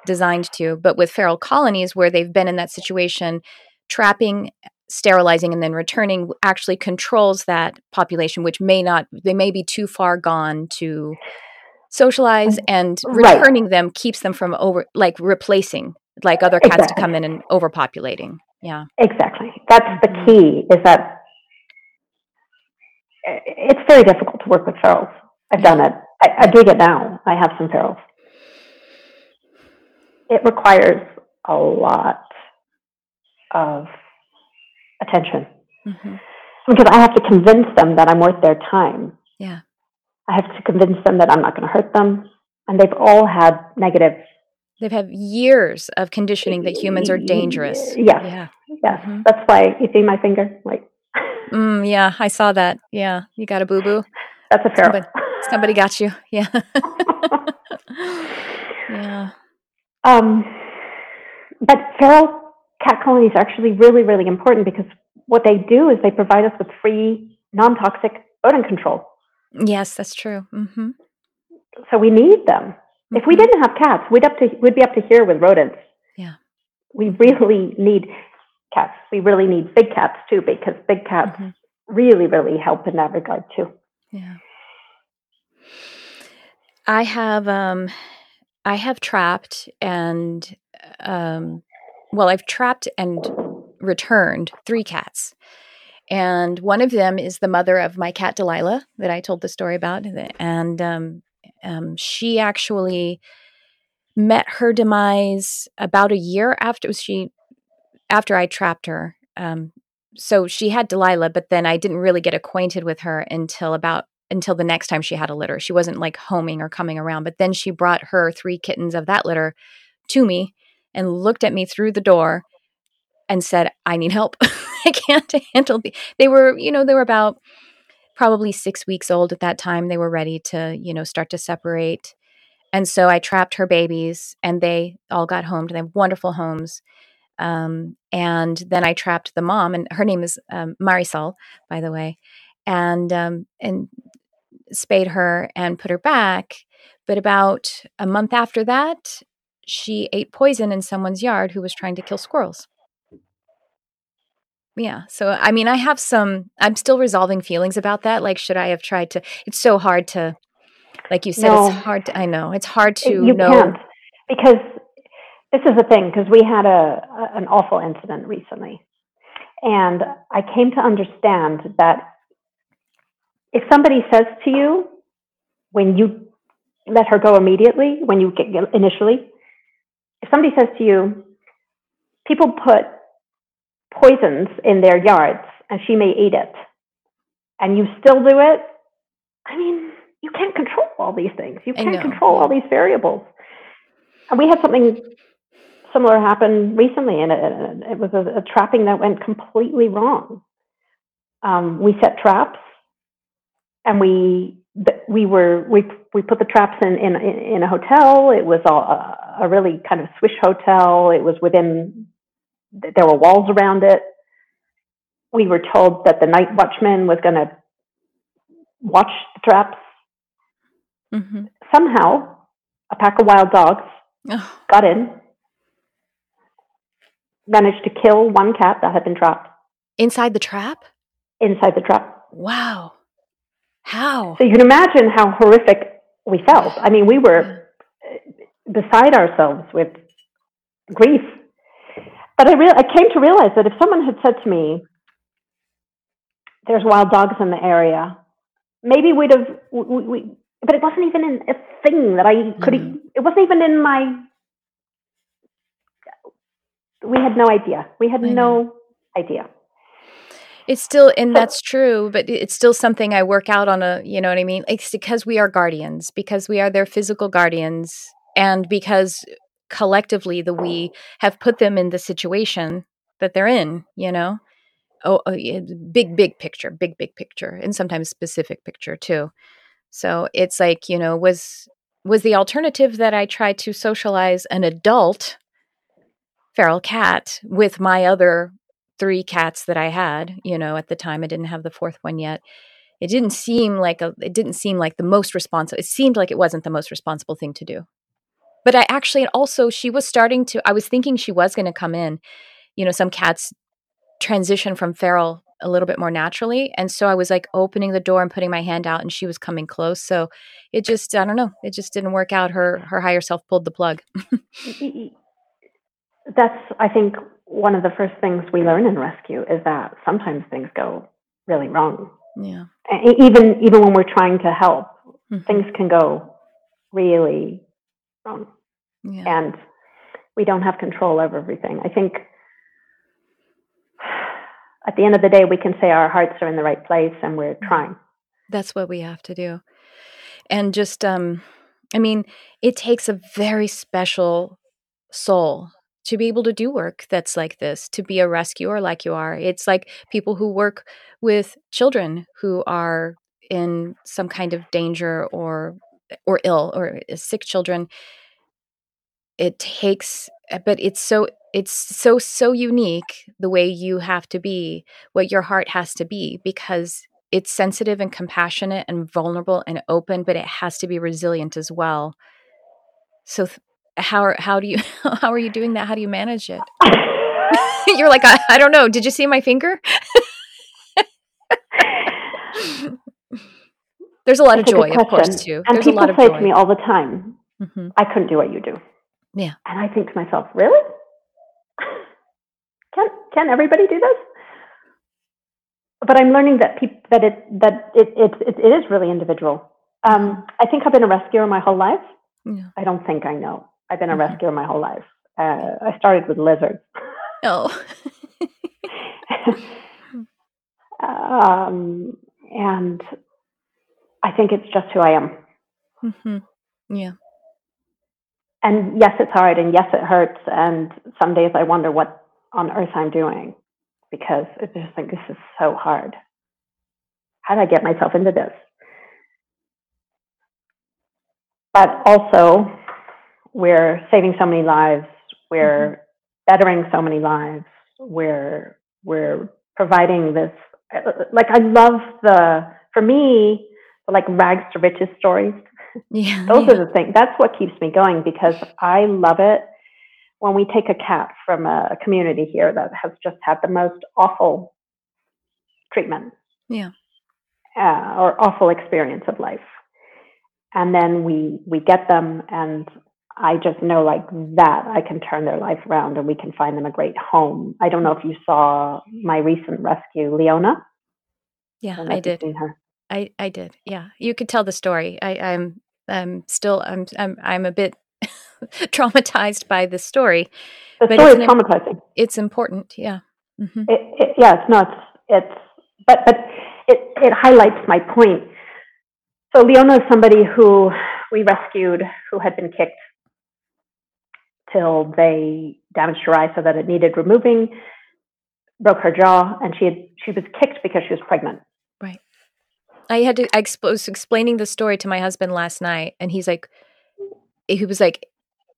designed to. But with feral colonies, where they've been in that situation, trapping, sterilizing, and then returning actually controls that population, which may not, they may be too far gone to socialize, and returning right. them keeps them from over, like replacing like other cats exactly. to come in and overpopulating. Yeah. Exactly. That's the mm-hmm. key is that it's very difficult to work with ferals. I've done it. I, I do it now. I have some ferals. It requires a lot of attention mm-hmm. because I have to convince them that I'm worth their time. Yeah. I have to convince them that I'm not going to hurt them. And they've all had negative. They've had years of conditioning that humans are dangerous. Yes. Yeah. Yes. Mm-hmm. That's why you see my finger. Like, mm, yeah, I saw that. Yeah. You got a boo boo. That's a feral. Somebody, somebody got you. Yeah. yeah. Um, but feral cat colonies are actually really, really important because what they do is they provide us with free, non toxic rodent control. Yes, that's true. Mm-hmm. So we need them. Mm-hmm. If we mm-hmm. didn't have cats, we'd up to we'd be up to here with rodents. Yeah. We really need cats. We really need big cats too, because big cats mm-hmm. really, really help in that regard too. Yeah. I have um I have trapped and um well I've trapped and returned three cats. And one of them is the mother of my cat Delilah that I told the story about. And um, um, she actually met her demise about a year after she after I trapped her. Um, so she had Delilah, but then I didn't really get acquainted with her until about until the next time she had a litter. She wasn't like homing or coming around, but then she brought her three kittens of that litter to me and looked at me through the door and said, "I need help." I can't handle the. They were, you know, they were about probably six weeks old at that time. They were ready to, you know, start to separate. And so I trapped her babies and they all got homed. They have wonderful homes. Um, and then I trapped the mom, and her name is um, Marisol, by the way, and um, and spayed her and put her back. But about a month after that, she ate poison in someone's yard who was trying to kill squirrels yeah so i mean i have some i'm still resolving feelings about that like should i have tried to it's so hard to like you said no. it's hard to i know it's hard to you know can't because this is the thing because we had a, a an awful incident recently and i came to understand that if somebody says to you when you let her go immediately when you get initially if somebody says to you people put poisons in their yards and she may eat it and you still do it, I mean, you can't control all these things. You can't control all these variables. And we had something similar happen recently, and it, it was a, a, trapping that went completely wrong. Um, we set traps, and we we were we we put the traps in in in a hotel. It was a, a really kind of swish hotel. It was within there were walls around it. We were told that the night watchman was going to watch the traps. Mm-hmm. Somehow, a pack of wild dogs oh. got in, managed to kill one cat that had been trapped. Inside the trap? Inside the trap. Wow. How? So you can imagine how horrific we felt. I mean, we were beside ourselves with grief but I, re- I came to realize that if someone had said to me, there's wild dogs in the area, maybe we'd have, we, we, but it wasn't even in a thing that I could, mm-hmm. it wasn't even in my, we had no idea. We had no idea. It's still, and that's true, but it's still something I work out on a, you know what I mean? It's because we are guardians, because we are their physical guardians, and because collectively the we have put them in the situation that they're in you know oh, oh big big picture big big picture and sometimes specific picture too so it's like you know was was the alternative that i tried to socialize an adult feral cat with my other three cats that i had you know at the time i didn't have the fourth one yet it didn't seem like a it didn't seem like the most responsible it seemed like it wasn't the most responsible thing to do but I actually also she was starting to I was thinking she was going to come in. You know, some cats transition from feral a little bit more naturally, and so I was like opening the door and putting my hand out, and she was coming close. So it just I don't know, it just didn't work out. Her her higher self pulled the plug. that's I think one of the first things we learn in rescue is that sometimes things go really wrong. Yeah. Even even when we're trying to help, mm-hmm. things can go really wrong. Yeah. And we don't have control over everything. I think at the end of the day we can say our hearts are in the right place and we're mm-hmm. trying. That's what we have to do. And just um I mean, it takes a very special soul to be able to do work that's like this, to be a rescuer like you are. It's like people who work with children who are in some kind of danger or or ill or eh, sick children. It takes eh, but it's so it's so so unique the way you have to be, what your heart has to be because it's sensitive and compassionate and vulnerable and open, but it has to be resilient as well. So th- how are how do you how are you doing that? How do you manage it? You're like, I, I don't know. Did you see my finger? There's a lot That's of joy, of course, too. And There's people a lot of say joy. to me all the time, mm-hmm. "I couldn't do what you do." Yeah, and I think to myself, "Really? can can everybody do this?" But I'm learning that people that it that it it, it, it is really individual. Um, I think I've been a rescuer my whole life. Yeah. I don't think I know. I've been a mm-hmm. rescuer my whole life. Uh, I started with lizards. Oh. um, and I think it's just who I am. Mm-hmm. Yeah. And yes, it's hard, and yes, it hurts. And some days I wonder what on earth I'm doing because it's just like this is so hard. How did I get myself into this? But also, we're saving so many lives, we're mm-hmm. bettering so many lives, we're we're providing this like I love the for me like rags to riches stories. Yeah, those yeah. are the things. That's what keeps me going because I love it when we take a cat from a community here that has just had the most awful treatment. Yeah. Uh, or awful experience of life and then we we get them and I just know like that I can turn their life around and we can find them a great home. I don't know if you saw my recent rescue, Leona. Yeah, I, I did. I I did. Yeah, you could tell the story. I, I'm I'm still I'm I'm I'm a bit traumatized by the story. The but story is traumatizing. It's important. Yeah. Mm-hmm. It, it, yeah, it's not. It's but but it it highlights my point so Leona is somebody who we rescued who had been kicked till they damaged her eye so that it needed removing, broke her jaw, and she had she was kicked because she was pregnant. Right. I had to I was explaining the story to my husband last night, and he's like, he was like,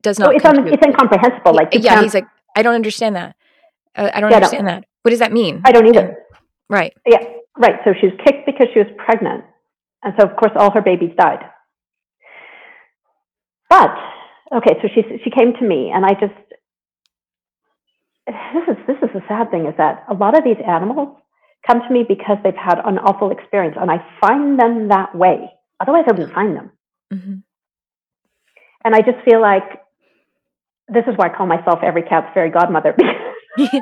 does not. So it's, un, it's incomprehensible. Like yeah, he's like, I don't understand that. Uh, I don't yeah, understand no. that. What does that mean? I don't either. And, right. Yeah. Right. So she was kicked because she was pregnant. And so, of course, all her babies died. But, okay, so she, she came to me, and I just, this is, this is the sad thing is that a lot of these animals come to me because they've had an awful experience, and I find them that way. Otherwise, I wouldn't find them. Mm-hmm. And I just feel like this is why I call myself every cat's fairy godmother because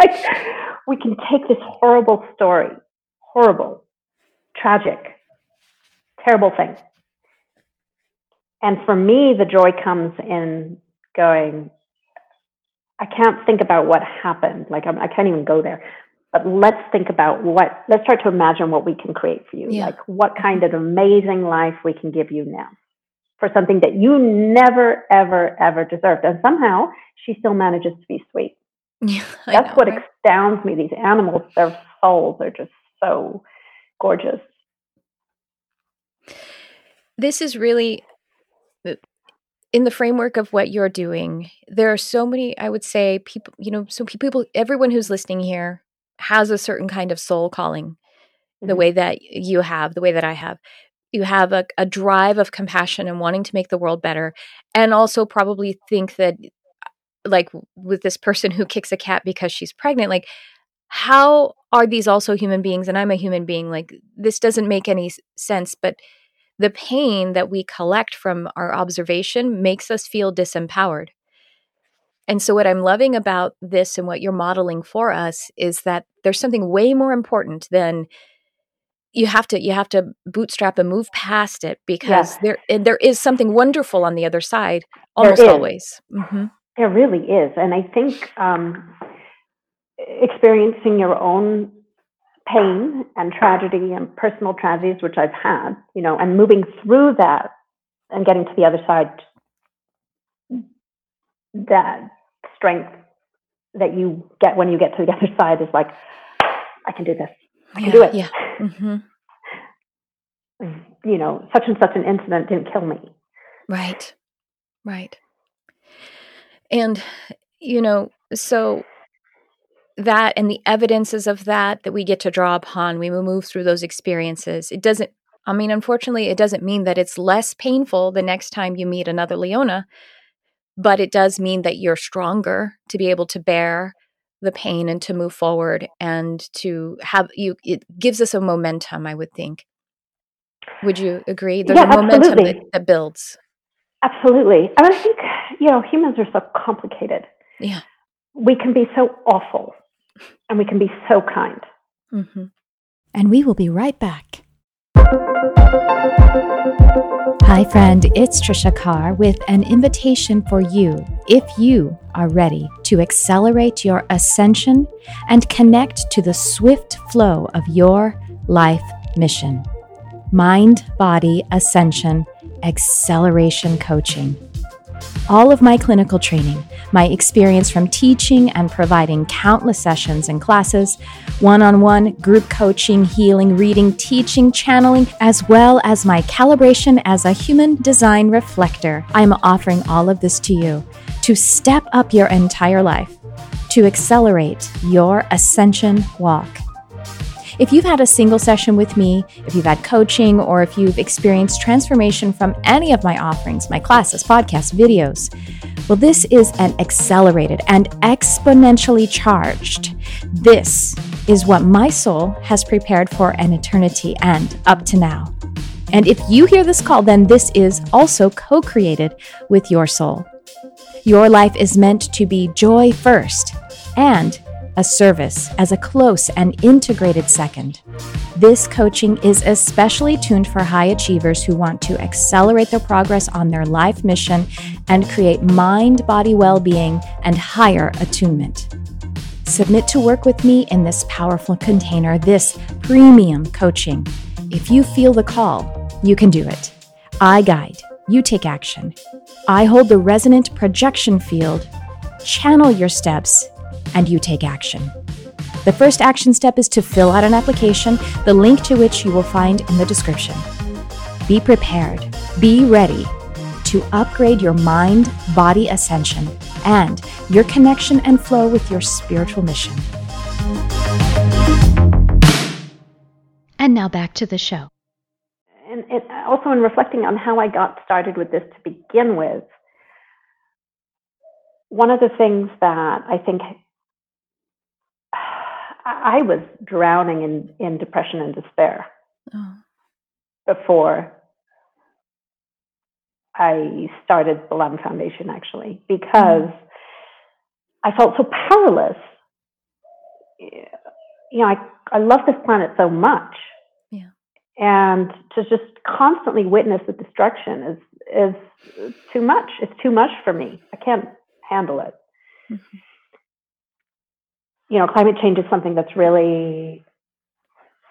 like, we can take this horrible story, horrible, tragic, terrible thing. And for me, the joy comes in going, I can't think about what happened. Like, I'm, I can not even go there. But let's think about what, let's start to imagine what we can create for you. Yeah. Like, what mm-hmm. kind of amazing life we can give you now for something that you never, ever, ever deserved. And somehow she still manages to be sweet. Yeah, That's know, what right? astounds me. These animals, their souls are just so gorgeous this is really in the framework of what you're doing there are so many i would say people you know so people everyone who's listening here has a certain kind of soul calling mm-hmm. the way that you have the way that i have you have a, a drive of compassion and wanting to make the world better and also probably think that like with this person who kicks a cat because she's pregnant like how are these also human beings and i'm a human being like this doesn't make any sense but the pain that we collect from our observation makes us feel disempowered. And so, what I'm loving about this and what you're modeling for us is that there's something way more important than you have to you have to bootstrap and move past it because there there is something wonderful on the other side almost always. Mm-hmm. There really is, and I think um, experiencing your own pain and tragedy and personal tragedies, which I've had, you know, and moving through that and getting to the other side, that strength that you get when you get to the other side is like, I can do this. I can yeah, do it. Yeah. Mm-hmm. You know, such and such an incident didn't kill me. Right. Right. And, you know, so that and the evidences of that that we get to draw upon, we move through those experiences. It doesn't, I mean, unfortunately, it doesn't mean that it's less painful the next time you meet another Leona, but it does mean that you're stronger to be able to bear the pain and to move forward and to have you it gives us a momentum i would think. Would you agree? There's yeah, a momentum that, that, builds. Absolutely. And i think you know humans are so complicated. Yeah. We can be so awful and we can be so kind mm-hmm. and we will be right back Hi, friend, it's Tricia Carr with an invitation for you if you are ready to accelerate your ascension and connect to the swift flow of your life mission. Mind Body Ascension Acceleration Coaching all of my clinical training, my experience from teaching and providing countless sessions and classes, one on one, group coaching, healing, reading, teaching, channeling, as well as my calibration as a human design reflector. I'm offering all of this to you to step up your entire life, to accelerate your ascension walk. If you've had a single session with me, if you've had coaching, or if you've experienced transformation from any of my offerings, my classes, podcasts, videos, well, this is an accelerated and exponentially charged. This is what my soul has prepared for an eternity and up to now. And if you hear this call, then this is also co created with your soul. Your life is meant to be joy first and a service as a close and integrated second. This coaching is especially tuned for high achievers who want to accelerate their progress on their life mission and create mind body well being and higher attunement. Submit to work with me in this powerful container, this premium coaching. If you feel the call, you can do it. I guide, you take action. I hold the resonant projection field, channel your steps, and you take action. The first action step is to fill out an application, the link to which you will find in the description. Be prepared, be ready to upgrade your mind body ascension and your connection and flow with your spiritual mission. And now back to the show. And it, also, in reflecting on how I got started with this to begin with, one of the things that I think I was drowning in, in depression and despair oh. before I started the Balam Foundation, actually, because mm. I felt so powerless. You know, I, I love this planet so much. Yeah. And to just constantly witness the destruction is is too much. It's too much for me. I can't handle it. Mm-hmm you know, climate change is something that's really,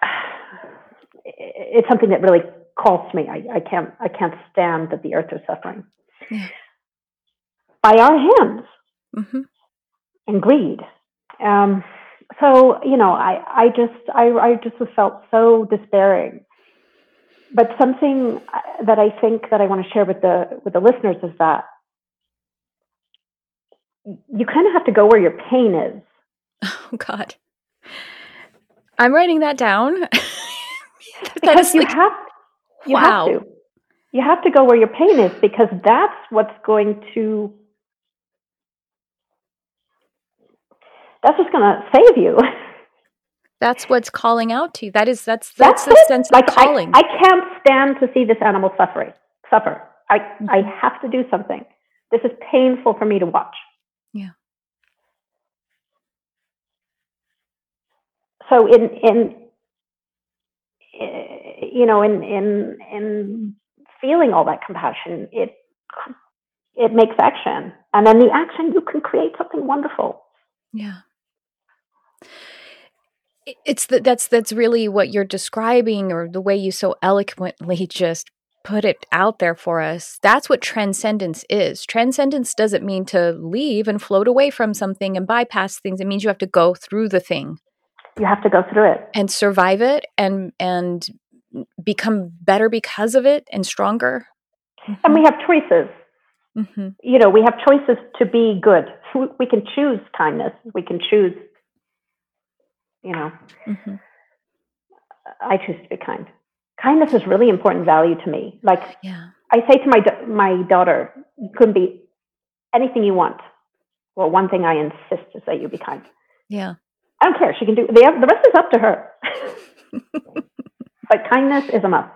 it's something that really calls to me. I, I can't, I can't stand that the earth is suffering yeah. by our hands mm-hmm. and greed. Um, so, you know, I, I just, I, I just felt so despairing. But something that I think that I want to share with the, with the listeners is that you kind of have to go where your pain is Oh God. I'm writing that down. because you like, have you wow. have to. You have to go where your pain is because that's what's going to that's what's going to save you. That's what's calling out to you. That is that's that's, that's the it. sense of calling. I, I, can't stand to see this animal suffering. Suffer. I I mm-hmm. have to do something. This is painful for me to watch. Yeah. So in in you know in in in feeling all that compassion, it it makes action, and then the action you can create something wonderful. Yeah. It's that that's that's really what you're describing or the way you so eloquently just put it out there for us. That's what transcendence is. Transcendence doesn't mean to leave and float away from something and bypass things. It means you have to go through the thing you have to go through it. And survive it and and become better because of it and stronger. Mm-hmm. and we have choices. Mm-hmm. you know we have choices to be good. We can choose kindness. We can choose you know. Mm-hmm. i choose to be kind. Kindness is really important value to me. Like yeah. i say to my my daughter you can be anything you want. Well one thing i insist is that you be kind. Yeah i don't care. She can do the, the rest is up to her. But kindness is a must.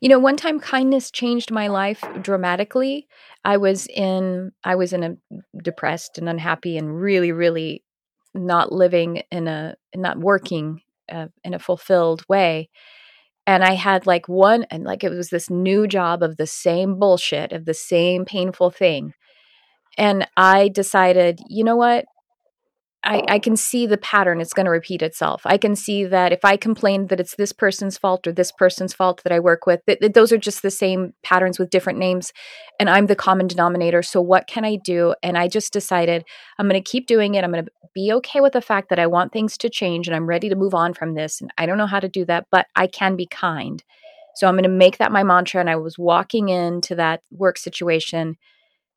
You know one time kindness changed my life dramatically. I was in i was in a depressed and unhappy and really really not living in a not working uh, in a fulfilled way. And i had like one and like it was this new job of the same bullshit of the same painful thing. And i decided you know what I, I can see the pattern it's going to repeat itself. I can see that if i complain that it's this person's fault or this person's fault that i work with that, that those are just the same patterns with different names and i'm the common denominator so what can i do? And i just decided i'm going to keep doing it i'm going to be okay with the fact that i want things to change and i'm ready to move on from this and i don't know how to do that but i can be kind. So i'm going to make that my mantra and i was walking into that work situation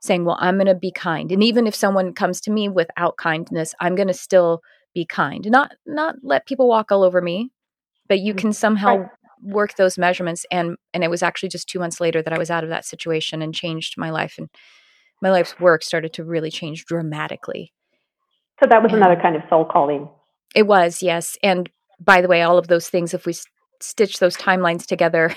saying, well, I'm going to be kind. And even if someone comes to me without kindness, I'm going to still be kind. Not not let people walk all over me, but you mm, can somehow right. work those measurements and and it was actually just 2 months later that I was out of that situation and changed my life and my life's work started to really change dramatically. So that was and another kind of soul calling. It was, yes. And by the way, all of those things if we stitch those timelines together,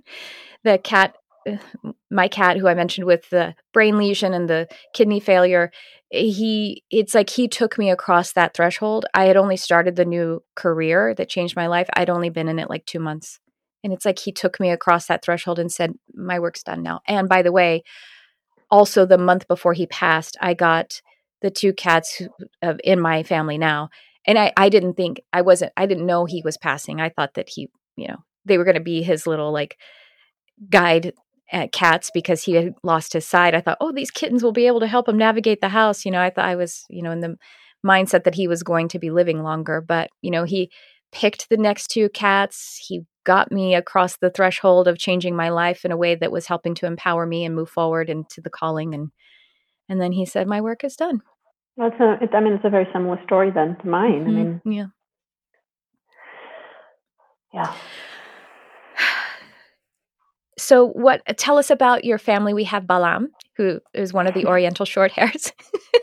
the cat my cat who I mentioned with the brain lesion and the kidney failure, he it's like he took me across that threshold. I had only started the new career that changed my life. I'd only been in it like 2 months. And it's like he took me across that threshold and said, "My work's done now." And by the way, also the month before he passed, I got the two cats who, uh, in my family now. And I I didn't think I wasn't I didn't know he was passing. I thought that he, you know, they were going to be his little like guide cats because he had lost his sight. I thought, oh, these kittens will be able to help him navigate the house. You know, I thought I was, you know, in the mindset that he was going to be living longer. But, you know, he picked the next two cats. He got me across the threshold of changing my life in a way that was helping to empower me and move forward into the calling. And and then he said, my work is done. Well, it's a, it, I mean, it's a very similar story then to mine. Mm-hmm. I mean, yeah. Yeah. So, what? Tell us about your family. We have Balam, who is one of the Oriental short hairs.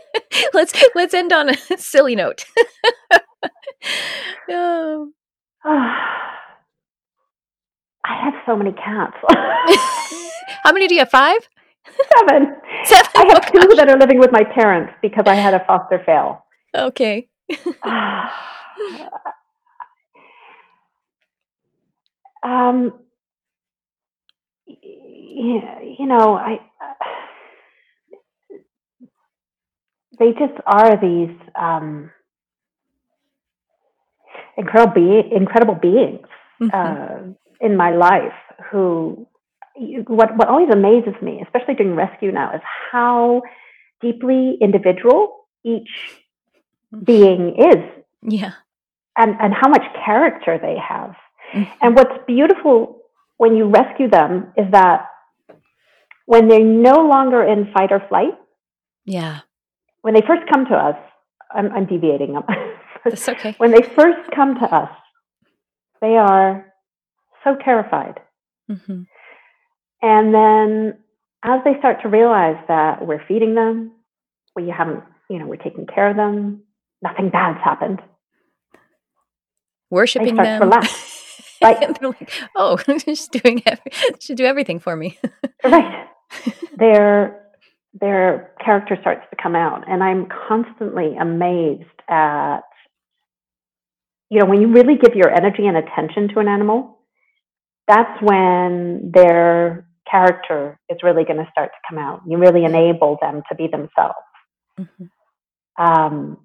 let's let's end on a silly note. oh. I have so many cats. How many do you have? Five? Seven. Seven. I have oh, two gosh. that are living with my parents because I had a foster fail. Okay. um, you know, I they just are these um, incredible be- incredible beings mm-hmm. uh, in my life who what what always amazes me, especially during rescue now, is how deeply individual each mm-hmm. being is. Yeah. And and how much character they have. Mm-hmm. And what's beautiful when you rescue them is that when they're no longer in fight or flight. Yeah. When they first come to us, I'm, I'm deviating. That's okay. when they first come to us, they are so terrified. Mm-hmm. And then as they start to realize that we're feeding them, we haven't, you know, we're taking care of them, nothing bad's happened. Worshipping them. Right. they're like, oh, she's doing, every, she do everything for me. right. They're their character starts to come out. And I'm constantly amazed at, you know, when you really give your energy and attention to an animal, that's when their character is really going to start to come out. You really enable them to be themselves. Mm-hmm. Um,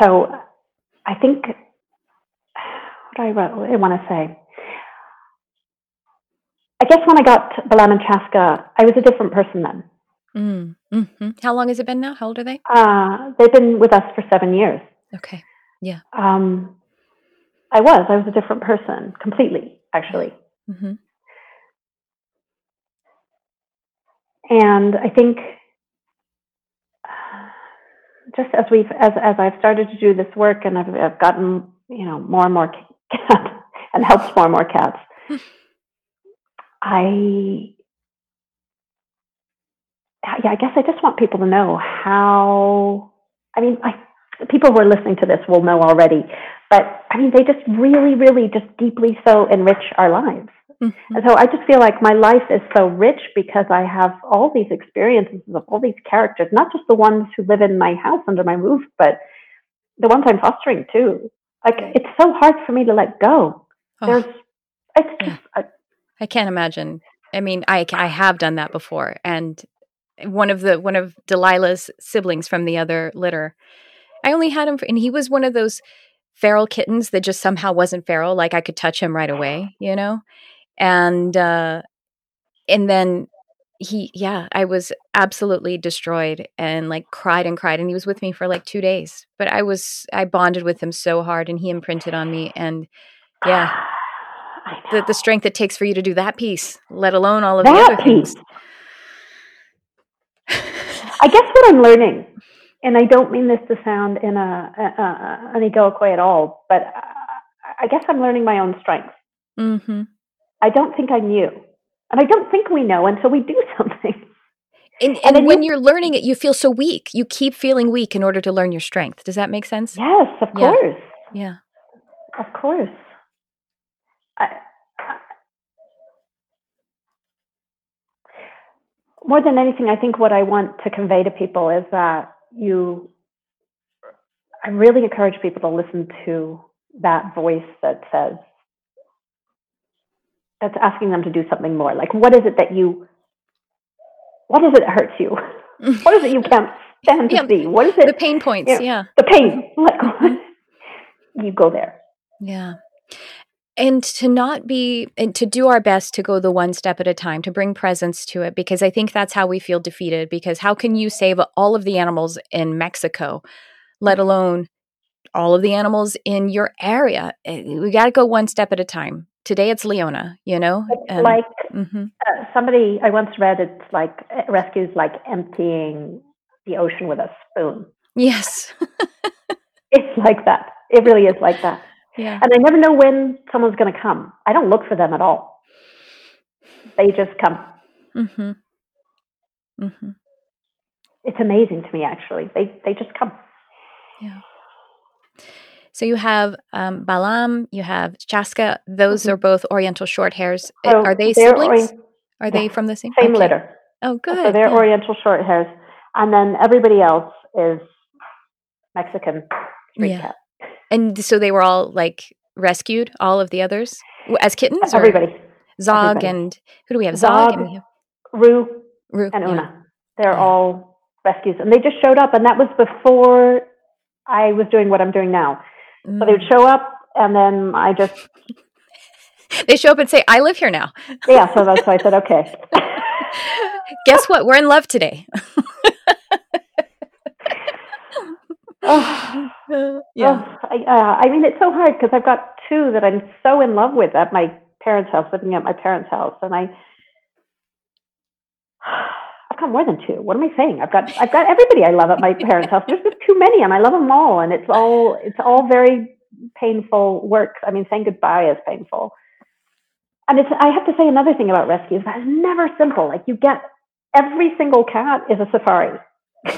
so I think, what do I, want to say? I guess when I got Balam and Chaska, I was a different person then. Mm, hmm How long has it been now? How old are they? Uh, they've been with us for seven years. Okay. Yeah. Um, I was. I was a different person completely, actually. Mm-hmm. And I think just as we've as as I've started to do this work and I've, I've gotten you know more and more cats and helped more and more cats, I yeah, I guess I just want people to know how. I mean, I, people who are listening to this will know already, but I mean, they just really, really, just deeply so enrich our lives. Mm-hmm. And so I just feel like my life is so rich because I have all these experiences of all these characters, not just the ones who live in my house under my roof, but the ones I'm fostering too. Like it's so hard for me to let go. Oh. There's, it's just. Yeah. I can't imagine. I mean, I I have done that before, and one of the one of Delilah's siblings from the other litter, I only had him, for, and he was one of those feral kittens that just somehow wasn't feral. Like I could touch him right away, you know and uh and then he yeah i was absolutely destroyed and like cried and cried and he was with me for like two days. But i was i bonded with him so hard and he imprinted on me and yeah. The, the strength it takes for you to do that piece let alone all of that the other piece. things i guess what i'm learning and i don't mean this to sound in a, a, a an egoic way at all but i guess i'm learning my own strength. Mm-hmm. I don't think I knew. And I don't think we know until we do something. And, and, and when you, are learning it, you feel so weak. You keep feeling weak in order to learn your strength. Does that make sense? Yes, of yeah. course. Yeah. Of course. I, I, more than anything, I think what I want to convey to people is that you, I really encourage people to listen to that voice that says, that's asking them to do something more. Like, what is it that you, what is it that hurts you? what is it you can't stand to yeah, see? What is it? The pain points, you know, yeah. The pain. Like, you go there. Yeah. And to not be, and to do our best to go the one step at a time, to bring presence to it, because I think that's how we feel defeated. Because how can you save all of the animals in Mexico, let alone all of the animals in your area? Eh, we got to go one step at a time today it's Leona, you know? It's like mm-hmm. uh, somebody I once read it's like rescues like emptying the ocean with a spoon. Yes. it's like that. It really is like that. Yeah. And I never know when someone's going to come. I don't look for them at all. They just come. Mhm. Mhm. It's amazing to me actually. They they just come. Yeah. So you have um, Balam, you have Chaska. Those mm-hmm. are both Oriental short hairs. So are they siblings? Ori- are yeah, they from the same? Same okay. litter. Oh, good. So they're yeah. Oriental short hairs, and then everybody else is Mexican yeah. cat. And so they were all like rescued, all of the others as kittens. Everybody. Zog everybody. and who do we have? Zog, Zog and we have Rue, Rue and Una. They're all rescues, and they just showed up, and that was before I was doing what I'm doing now. Mm. So they would show up, and then I just they show up and say, "I live here now." yeah, so that's why I said, "Okay." Guess what? We're in love today. oh, yeah. Oh, I, uh, I mean, it's so hard because I've got two that I'm so in love with at my parents' house, living at my parents' house, and I got more than two. What am I saying? I've got I've got everybody I love at my parents' house. There's just too many, and I love them all, and it's all it's all very painful work. I mean, saying goodbye is painful. And it's I have to say another thing about rescues that is never simple. Like you get every single cat is a safari.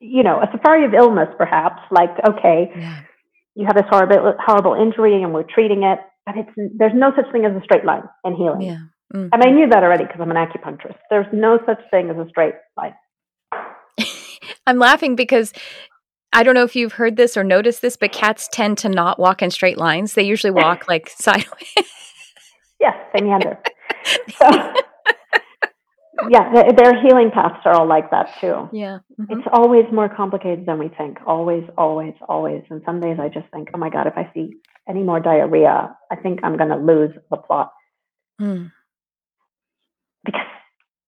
you know, a safari of illness, perhaps. Like okay, yeah. you have this horrible horrible injury, and we're treating it, but it's there's no such thing as a straight line in healing. Yeah Mm-hmm. And I knew that already because I'm an acupuncturist. There's no such thing as a straight line. I'm laughing because I don't know if you've heard this or noticed this, but cats tend to not walk in straight lines. They usually walk like sideways. yes, they meander. So, yeah, their healing paths are all like that too. Yeah. Mm-hmm. It's always more complicated than we think. Always, always, always. And some days I just think, oh my God, if I see any more diarrhea, I think I'm going to lose the plot. Mm. Because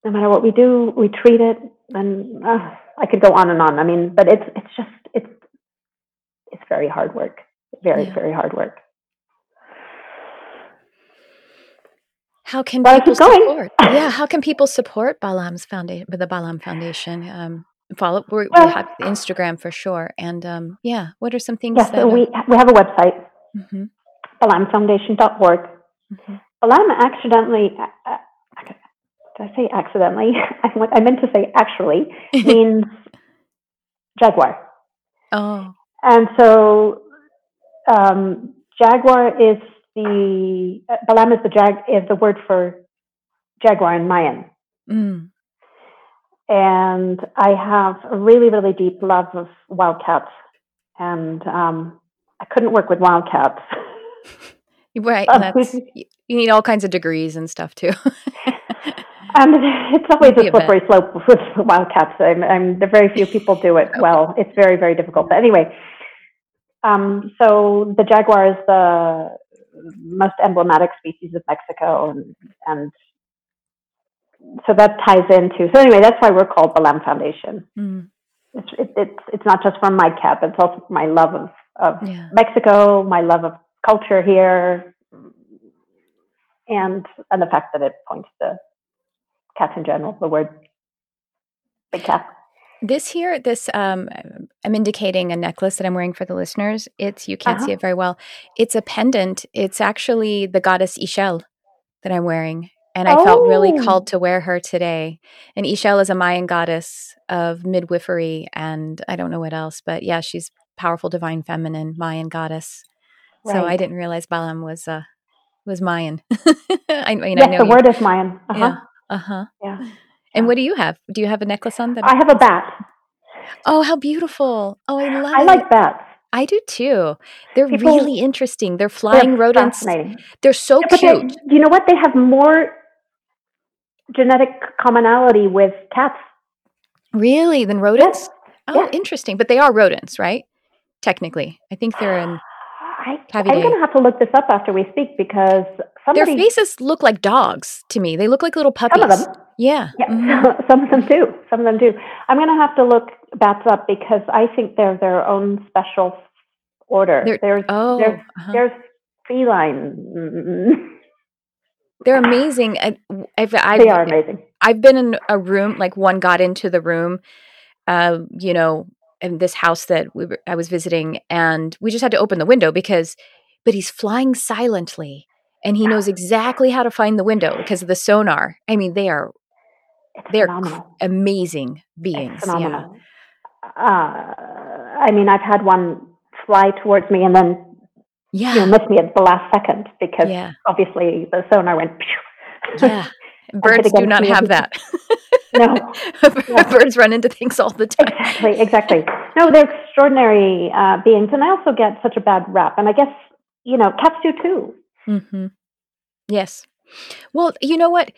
no matter what we do, we treat it, and uh, I could go on and on. I mean, but it's it's just it's it's very hard work. Very yeah. very hard work. How can but people support? yeah, how can people support Balam's foundation, the Balam Foundation? Um, follow we well, we have Instagram for sure, and um, yeah, what are some things? Yes, that, we we have a website, mm-hmm. balamfoundation.org. Mm-hmm. Balam accidentally, uh, uh, did I say accidentally? I meant to say actually means jaguar. Oh. And so um, jaguar is the uh, Balam is the jag is the word for jaguar in Mayan. Mm. And I have a really, really deep love of wildcats, and um, I couldn't work with wildcats. Right, you need all kinds of degrees and stuff too. And it's always a slippery slope with wildcats. I'm, I'm, there very few people do it well. It's very, very difficult. But anyway, um, so the jaguar is the most emblematic species of Mexico, and, and so that ties into. So anyway, that's why we're called the Balam Foundation. Mm. It's it, it's it's not just from my cat, but it's also my love of of yeah. Mexico, my love of culture here, and and the fact that it points to cats in general. The word big cat. This here, this um, I'm indicating a necklace that I'm wearing for the listeners. It's you can't uh-huh. see it very well. It's a pendant. It's actually the goddess Ixchel that I'm wearing, and I oh. felt really oh. called to wear her today. And Ixchel is a Mayan goddess of midwifery, and I don't know what else, but yeah, she's powerful divine feminine Mayan goddess. Right. So I didn't realize Balam was uh was Mayan. I mean, yes, I know the you, word is Mayan. Uh-huh. Yeah. Uh huh. Yeah. And what do you have? Do you have a necklace on that? I have a bat. Oh, how beautiful! Oh, I love. I it. like bats. I do too. They're People, really interesting. They're flying they're rodents. They're so yeah, cute. You know what? They have more genetic commonality with cats. Really, than rodents? Yes. Oh, yes. interesting. But they are rodents, right? Technically, I think they're in. I, am going to have to look this up after we speak because somebody, their faces look like dogs to me. They look like little puppies. Some of them. Yeah. Yeah. Mm-hmm. some of them do. Some of them do. I'm going to have to look bats up because I think they're their own special order. They're, there's oh, there's, uh-huh. there's feline. They're amazing. I, I've, I've, they are amazing. I've been in a room like one got into the room, uh, you know, in this house that we were, I was visiting, and we just had to open the window because, but he's flying silently, and he knows exactly how to find the window because of the sonar. I mean, they are they're amazing beings. It's phenomenal. Yeah. Uh, I mean, I've had one fly towards me and then yeah. you know, miss me at the last second because yeah. obviously the sonar went. Yeah. Birds do not have that. No. Birds run into things all the time. Exactly, exactly. No, they're extraordinary uh, beings. And I also get such a bad rap. And I guess, you know, cats do too. Mm-hmm. Yes. Well, you know what?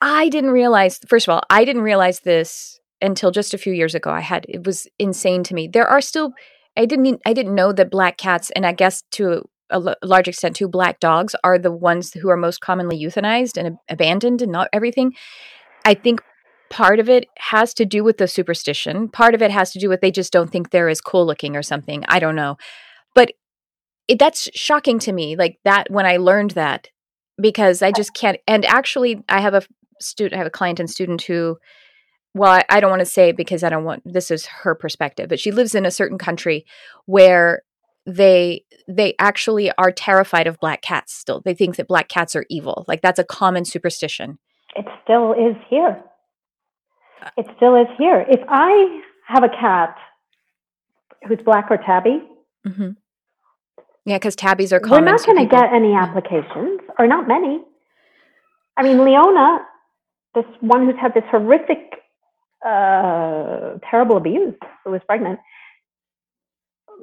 I didn't realize, first of all, I didn't realize this until just a few years ago. I had, it was insane to me. There are still, I didn't, I didn't know that black cats, and I guess to a large extent too, black dogs are the ones who are most commonly euthanized and abandoned and not everything. I think part of it has to do with the superstition. Part of it has to do with they just don't think they're as cool looking or something. I don't know. It, that's shocking to me. Like that when I learned that because I just can't. And actually, I have a student, I have a client and student who, well, I, I don't want to say because I don't want this is her perspective, but she lives in a certain country where they they actually are terrified of black cats still they think that black cats are evil like that's a common superstition it still is here it still is here if i have a cat who's black or tabby mm-hmm. Yeah because tabbies are common we're not going to get any applications or not many I mean, Leona, this one who's had this horrific, uh, terrible abuse, who was pregnant.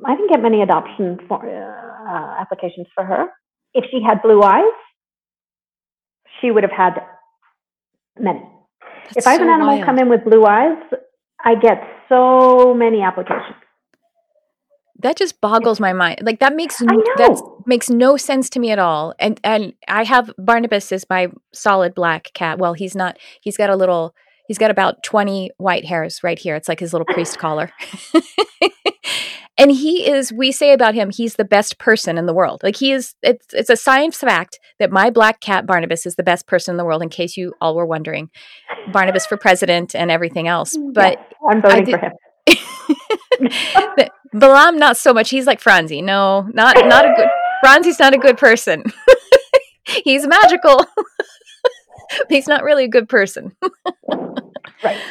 I didn't get many adoption for, uh, applications for her. If she had blue eyes, she would have had many. That's if I have an animal wild. come in with blue eyes, I get so many applications. That just boggles my mind. Like that makes that makes no sense to me at all. And and I have Barnabas is my solid black cat. Well, he's not. He's got a little. He's got about twenty white hairs right here. It's like his little priest collar. and he is. We say about him, he's the best person in the world. Like he is. It's it's a science fact that my black cat Barnabas is the best person in the world. In case you all were wondering, Barnabas for president and everything else. Mm, but Yes, I'm voting did- for him. but Balam, not so much. He's like Franzi. No, not not a good. Franzi's not a good person. He's magical. He's not really a good person. Right.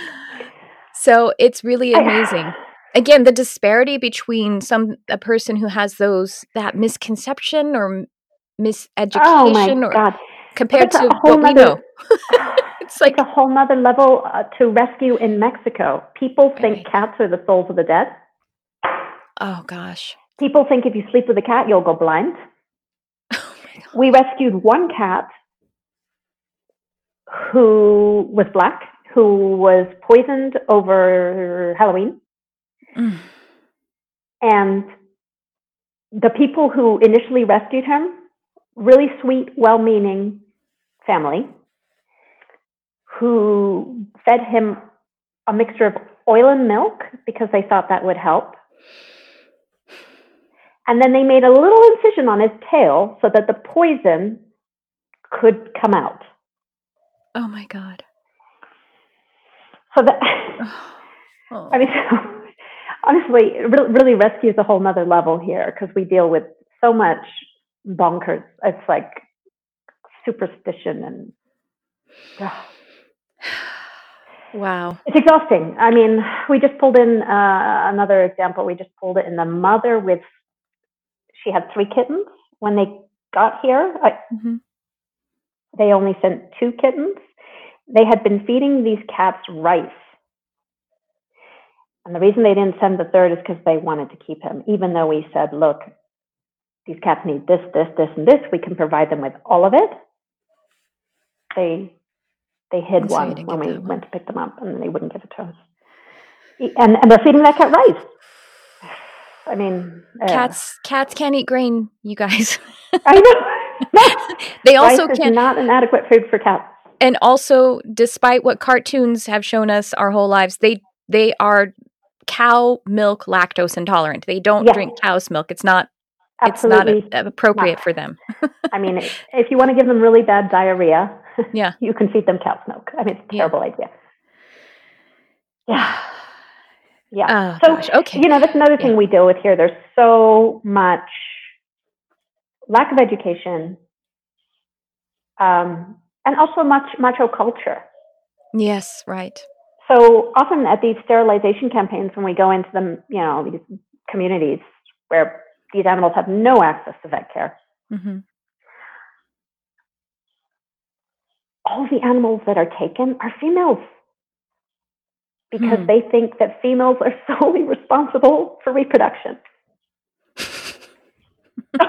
So it's really amazing. Again, the disparity between some a person who has those that misconception or miseducation Oh my or god! compared to what we know. It's like a whole nother level uh, to rescue in Mexico. People think Right. cats are the souls of the dead. oh gosh. People think if you sleep with a cat, you'll go blind. Oh my god. We rescued one cat who was black, who was poisoned over Halloween. Mm. And the people who initially rescued him, really sweet, well meaning family, who fed him a mixture of oil and milk because they thought that would help. And then they made a little incision on his tail so that the poison could come out. Oh my god. So that, Oh. I mean, so, honestly, it really, really rescues a whole nother level here because we deal with so much bonkers. It's like superstition and ugh. wow. it's exhausting. I mean, we just pulled in uh, another example. We just pulled it in the mother with, she had three kittens when they got here. I, Mhm. they only sent two kittens. They had been feeding these cats rice. And the reason they didn't send the third is because they wanted to keep him, even though we said, look, these cats need this, this, this, and this. We can provide them with all of it. They they hid so one when we one. went to pick them up, and they wouldn't give it to us. And, and they're feeding that cat rice. I mean, uh, Cats cats can't eat grain, you guys. I know. they also is can't not an adequate food for cats. and also despite what cartoons have shown us our whole lives they they are cow milk lactose intolerant they don't Yes. drink cow's milk it's not Absolutely. it's not a- appropriate not. for them I mean, if you want to give them really bad diarrhea, Yeah. you can feed them cow's milk. I mean, it's a Yeah. terrible idea. Yeah, yeah. oh So, gosh okay You know, that's another thing Yeah. we deal with here. There's so much lack of education, um, and also much macho culture. yes right So often at these sterilization campaigns, when we go into them, you know, these communities where these animals have no access to vet care, hmm all the animals that are taken are females because Hmm. they think that females are solely responsible for reproduction.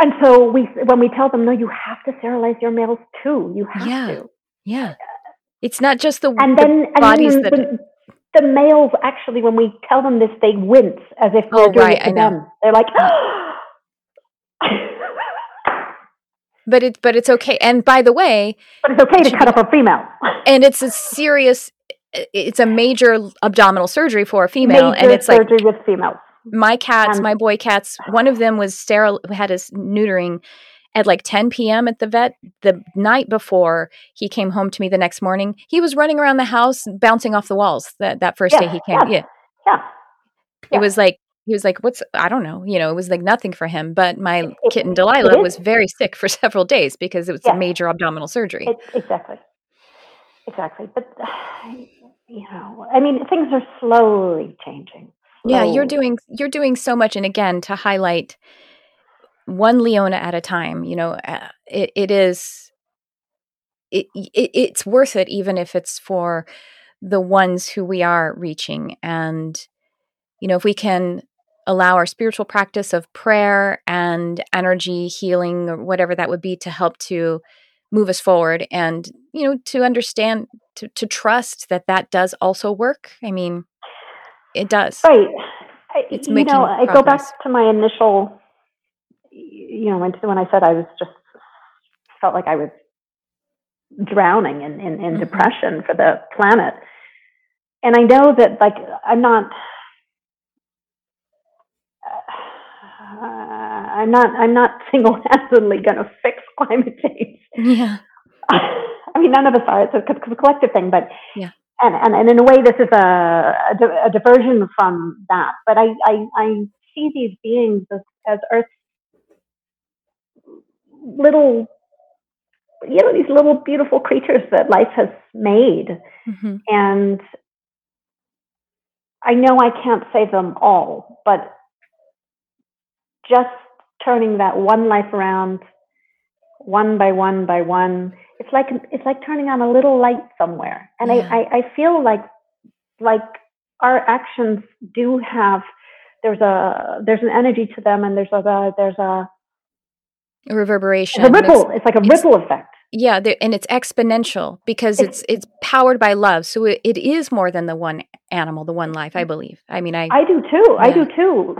and so we, when we tell them, no, you have to sterilize your males too. You have Yeah. to. yeah it's not just the, And the then, and bodies then that when, the males actually, when we tell them this, they wince as if we're Oh, doing right, it to them. They're like, but it but it's okay and by the way but it's okay to cut up a female. and it's a serious it's a major abdominal surgery for a female Major and it's like surgery with females. my cats, Um, my boy cats, one of them was sterile, had his neutering at like 10 p.m. at the vet. The night before he came home to me the next morning, he was running around the house, bouncing off the walls. That that first day he came, yes. yeah, Yeah. it Yeah. was like he was like, "What's? I don't know." You know, it was like nothing for him. But my It- kitten Delilah was very sick for several days because it was Yeah. a major abdominal surgery. It, exactly. Exactly. But, you know, I mean, things are slowly changing. Yeah, you're doing you're doing so much and again to highlight one Leona at a time. You know, uh, it, it is. It, it it's worth it, even if it's for the ones who we are reaching, and you know, if we can allow our spiritual practice of prayer and energy healing or whatever that would be to help to move us forward and you know to understand to, to trust that that does also work. I mean it does. Right. It's you know i go back to my initial you know when, when i said i was just felt like i was drowning in, in, in mm-hmm. depression for the planet. And i know that like i'm not uh, I'm not I'm not single-handedly going to fix climate change. Yeah. I mean, none of us are. It's a, collective thing, but yeah. And, and, and in a way, this is a, a, a diversion from that. But I, I, I see these beings as, as Earth's little, you know, these little beautiful creatures that life has made. Mm-hmm. And I know I can't save them all, but just turning that one life around one by one by one. It's like it's like turning on a little light somewhere. And yeah. I, I i feel like like our actions do have there's a there's an energy to them and there's a there's a, a reverberation. A ripple. It's like a ripple effect. Yeah and it's exponential because it's it's, it's powered by love. So it, it is more than the one animal the one life i believe. I mean i i do too. Yeah. i do too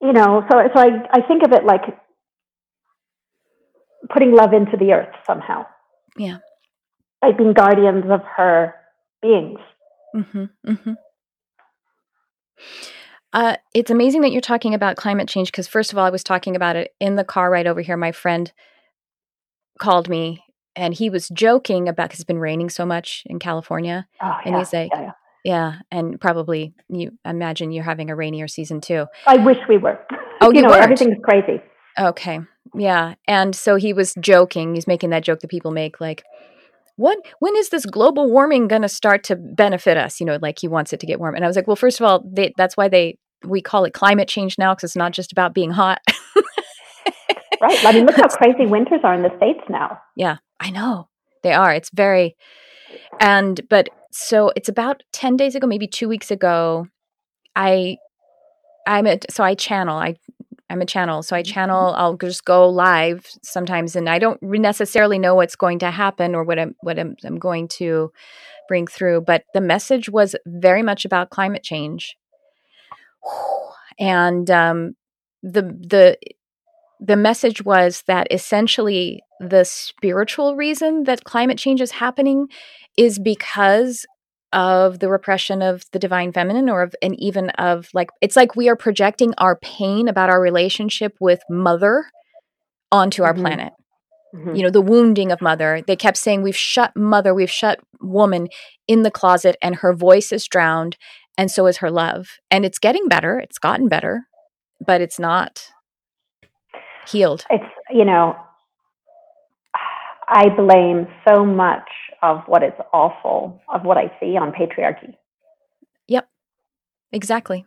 you know, so so I I think of it like putting love into the earth somehow. Yeah. Like being guardians of her beings. Mm-hmm, mm-hmm. Uh, it's amazing that you're talking about climate change because, first of all, I was talking about it in the car right over here. My friend called me and he was joking about because it's been raining so much in California. Oh, and he's like, yeah, yeah. Yeah, and probably you imagine you're having a rainier season too. I wish we were. Oh, you, you know, weren't? everything's crazy. Okay. Yeah. And so he was joking. He's making that joke that people make like what when is this global warming going to start to benefit us? You know, like he wants it to get warm. And I was like, well, first of all, they, that's why they we call it climate change now because it's not just about being hot. right. I mean, look how crazy winters are in the states now. Yeah, I know. They are. It's very and but so it's about 10 days ago, maybe 2 weeks ago, I I'm a so I channel. I I'm a channel. So I mm-hmm. channel, I'll just go live sometimes and I don't necessarily know what's going to happen or what I'm what I'm, I'm going to bring through, but the message was very much about climate change. And um, the the the message was that essentially the spiritual reason that climate change is happening is because of the repression of the divine feminine or of and even of like it's like we are projecting our pain about our relationship with mother onto our mm-hmm. planet. Mm-hmm. you know the wounding of mother. They kept saying we've shut mother we've shut woman in the closet and her voice is drowned and so is her love. And it's getting better. It's gotten better but it's not healed. It's you know i blame so much of what is awful of what I see on patriarchy. Yep, exactly.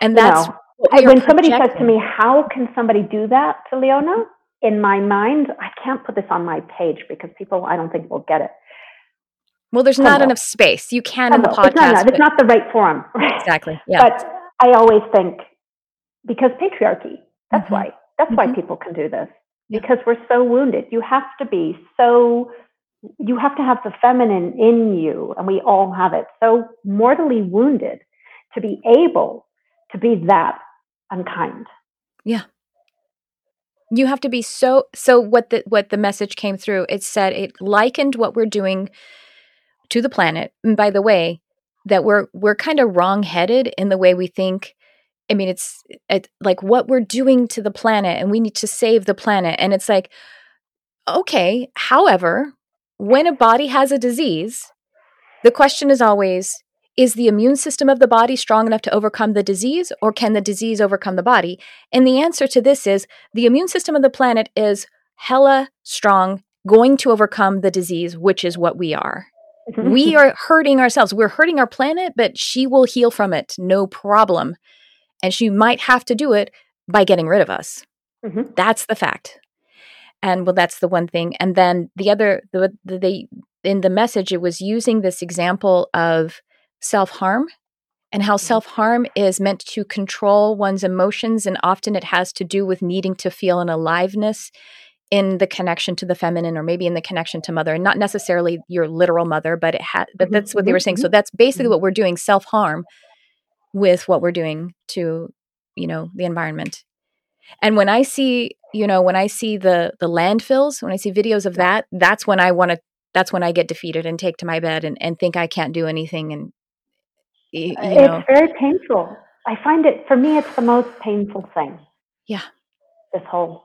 And that's you know, when somebody says to me, "How can somebody do that to Leona?" In my mind, I can't put this on my page because people, I don't think, will get it. Well, there's not enough space. You can in the podcast. It's not, it's not the right forum. Exactly. Yeah. But I always think because patriarchy. That's mm-hmm. why. That's mm-hmm. why people can do this because we're so wounded. You have to be so you have to have the feminine in you, and we all have it, so mortally wounded to be able to be that unkind. Yeah. You have to be so so what the what the message came through, it said it likened what we're doing to the planet. And by the way, that we're we're kind of wrong-headed in the way we think I mean, it's, it's like what we're doing to the planet, and we need to save the planet. And it's like, okay, however, when a body has a disease, the question is always is the immune system of the body strong enough to overcome the disease, or can the disease overcome the body? And the answer to this is the immune system of the planet is hella strong, going to overcome the disease, which is what we are. We are hurting ourselves. We're hurting our planet, but she will heal from it, no problem. And she might have to do it by getting rid of us. Mhm. That's the fact. And well, that's the one thing. And then the other, the, the they in the message, it was using this example of self harm and how self harm is meant to control one's emotions, and often it has to do with needing to feel an aliveness in the connection to the feminine or maybe in the connection to mother and not necessarily your literal mother but it had but Mhm, that's what they mhm, were saying so that's basically what we're doing self harm with what we're doing to you know the environment and when i see you know when i see the the landfills when i see videos of that that's when i want to that's when i get defeated and take to my bed and, and think i can't do anything and y- uh, you know It's very painful. I find it, for me, it's the most painful thing. Yeah. This whole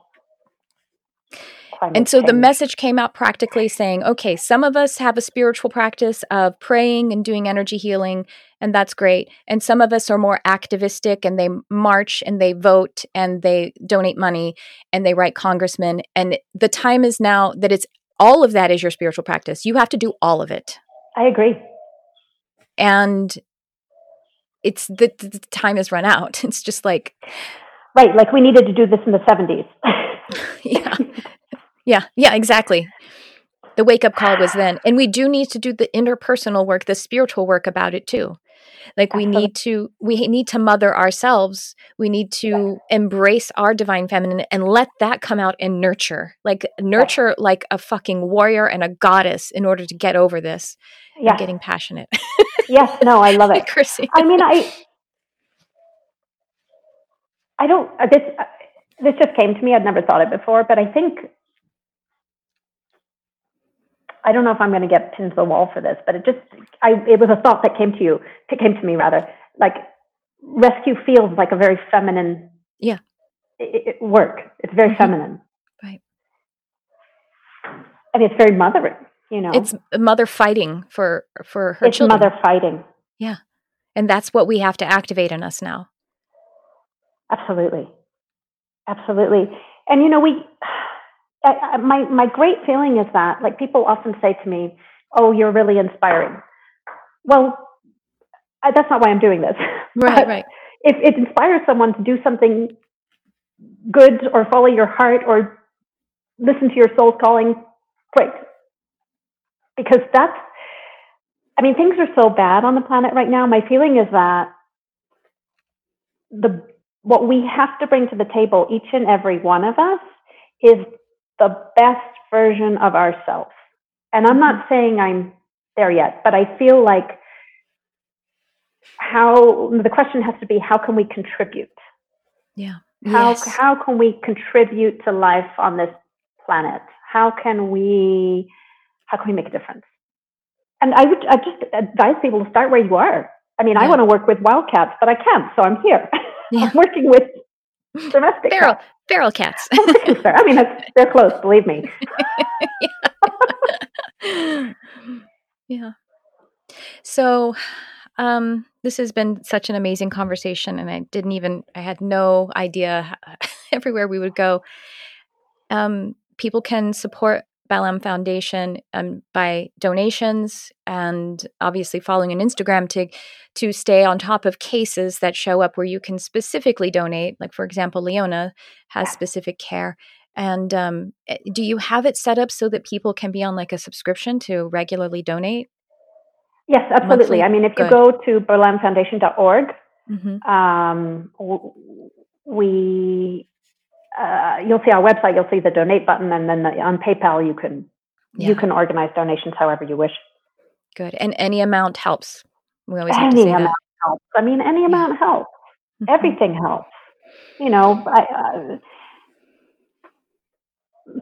And so the message came out practically saying, okay, some of us have a spiritual practice of praying and doing energy healing, and that's great. And some of us are more activistic and they march and they vote and they donate money and they write congressmen. And the time is now that it's all of that is your spiritual practice. You have to do all of it. I agree. And it's the, the the time has run out. It's just like, Right, like we needed to do this in the 70s. yeah. Yeah, yeah, exactly. The wake up call was then. And we do need to do the interpersonal work, the spiritual work about it too. Like we need to we need to mother ourselves. We need to embrace our divine feminine and let that come out and nurture. Like nurture like a fucking warrior and a goddess in order to get over this. I'm getting passionate. yes, no, I love it. Chrissy. I mean, I, I don't. Uh, this uh, this just came to me. I'd never thought it before, but I think I don't know if I'm going to get pinned to the wall for this, but it just I it was a thought that came to you. It came to me rather. Like rescue feels like a very feminine. Yeah. i- i- work. It's very Mhm. feminine. Right. I mean, it's very mothering. You know, It's a mother fighting for for her it's children. mother fighting. Yeah, and that's what we have to activate in us now. Absolutely, absolutely. And you know, we. I, I, my my great feeling is that like people often say to me, "Oh, you're really inspiring." Well, I, that's not why I'm doing this. Right, right. If it inspires someone to do something good or follow your heart or listen to your soul's calling, great. Because that's, I mean, things are so bad on the planet right now. My feeling is that the what we have to bring to the table, each and every one of us, is the best version of ourselves. And I'm not mm-hmm. saying I'm there yet, but I feel like how the question has to be how can we contribute? Yeah. How yes. how can we contribute to life on this planet? How can we how can we make a difference? And I would I just advise people to start where you are. I mean, I want to work with wildcats, but I can't, so I'm here. Yeah. I'm working with domestic feral cats. Feral cats. I mean, they're close, believe me. yeah. So, um, this has been such an amazing conversation, and I didn't even, I had no idea everywhere we would go. Um, people can support Balam Foundation um, by donations and obviously following on Instagram to to stay on top of cases that show up where you can specifically donate. Like for example, Leona has specific care. And um, eh, do you have it set up so that people can be on like a subscription to regularly donate? Yes, absolutely. Monthly? I mean, if you go to balamfoundation.org, Mm-hmm. um, we uh, you'll see our website. You'll see the donate button, and then the, on PayPal you can Yeah. you can organize donations however you wish. Good. And any amount helps. We always Any amount helps. I mean, any amount helps. that. Mhm. Everything helps. You know, I, uh,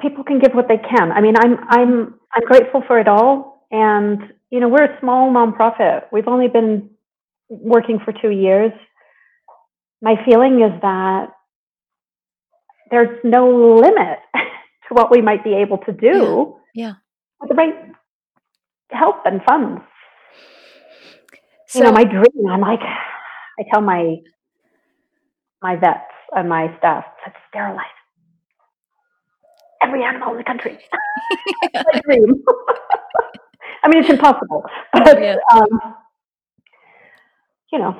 people can give what they can. I mean, I'm I'm I'm grateful for it all, and you know, we're a small nonprofit. We've only been working for two years. My feeling is that there's no limit to what we might be able to do Yeah. with the right help and funds. So, you know, my dream, I'm like, I tell my my vets and my staff to sterilize every animal in the country. my dream. I mean, it's impossible, but Yeah. um, you know,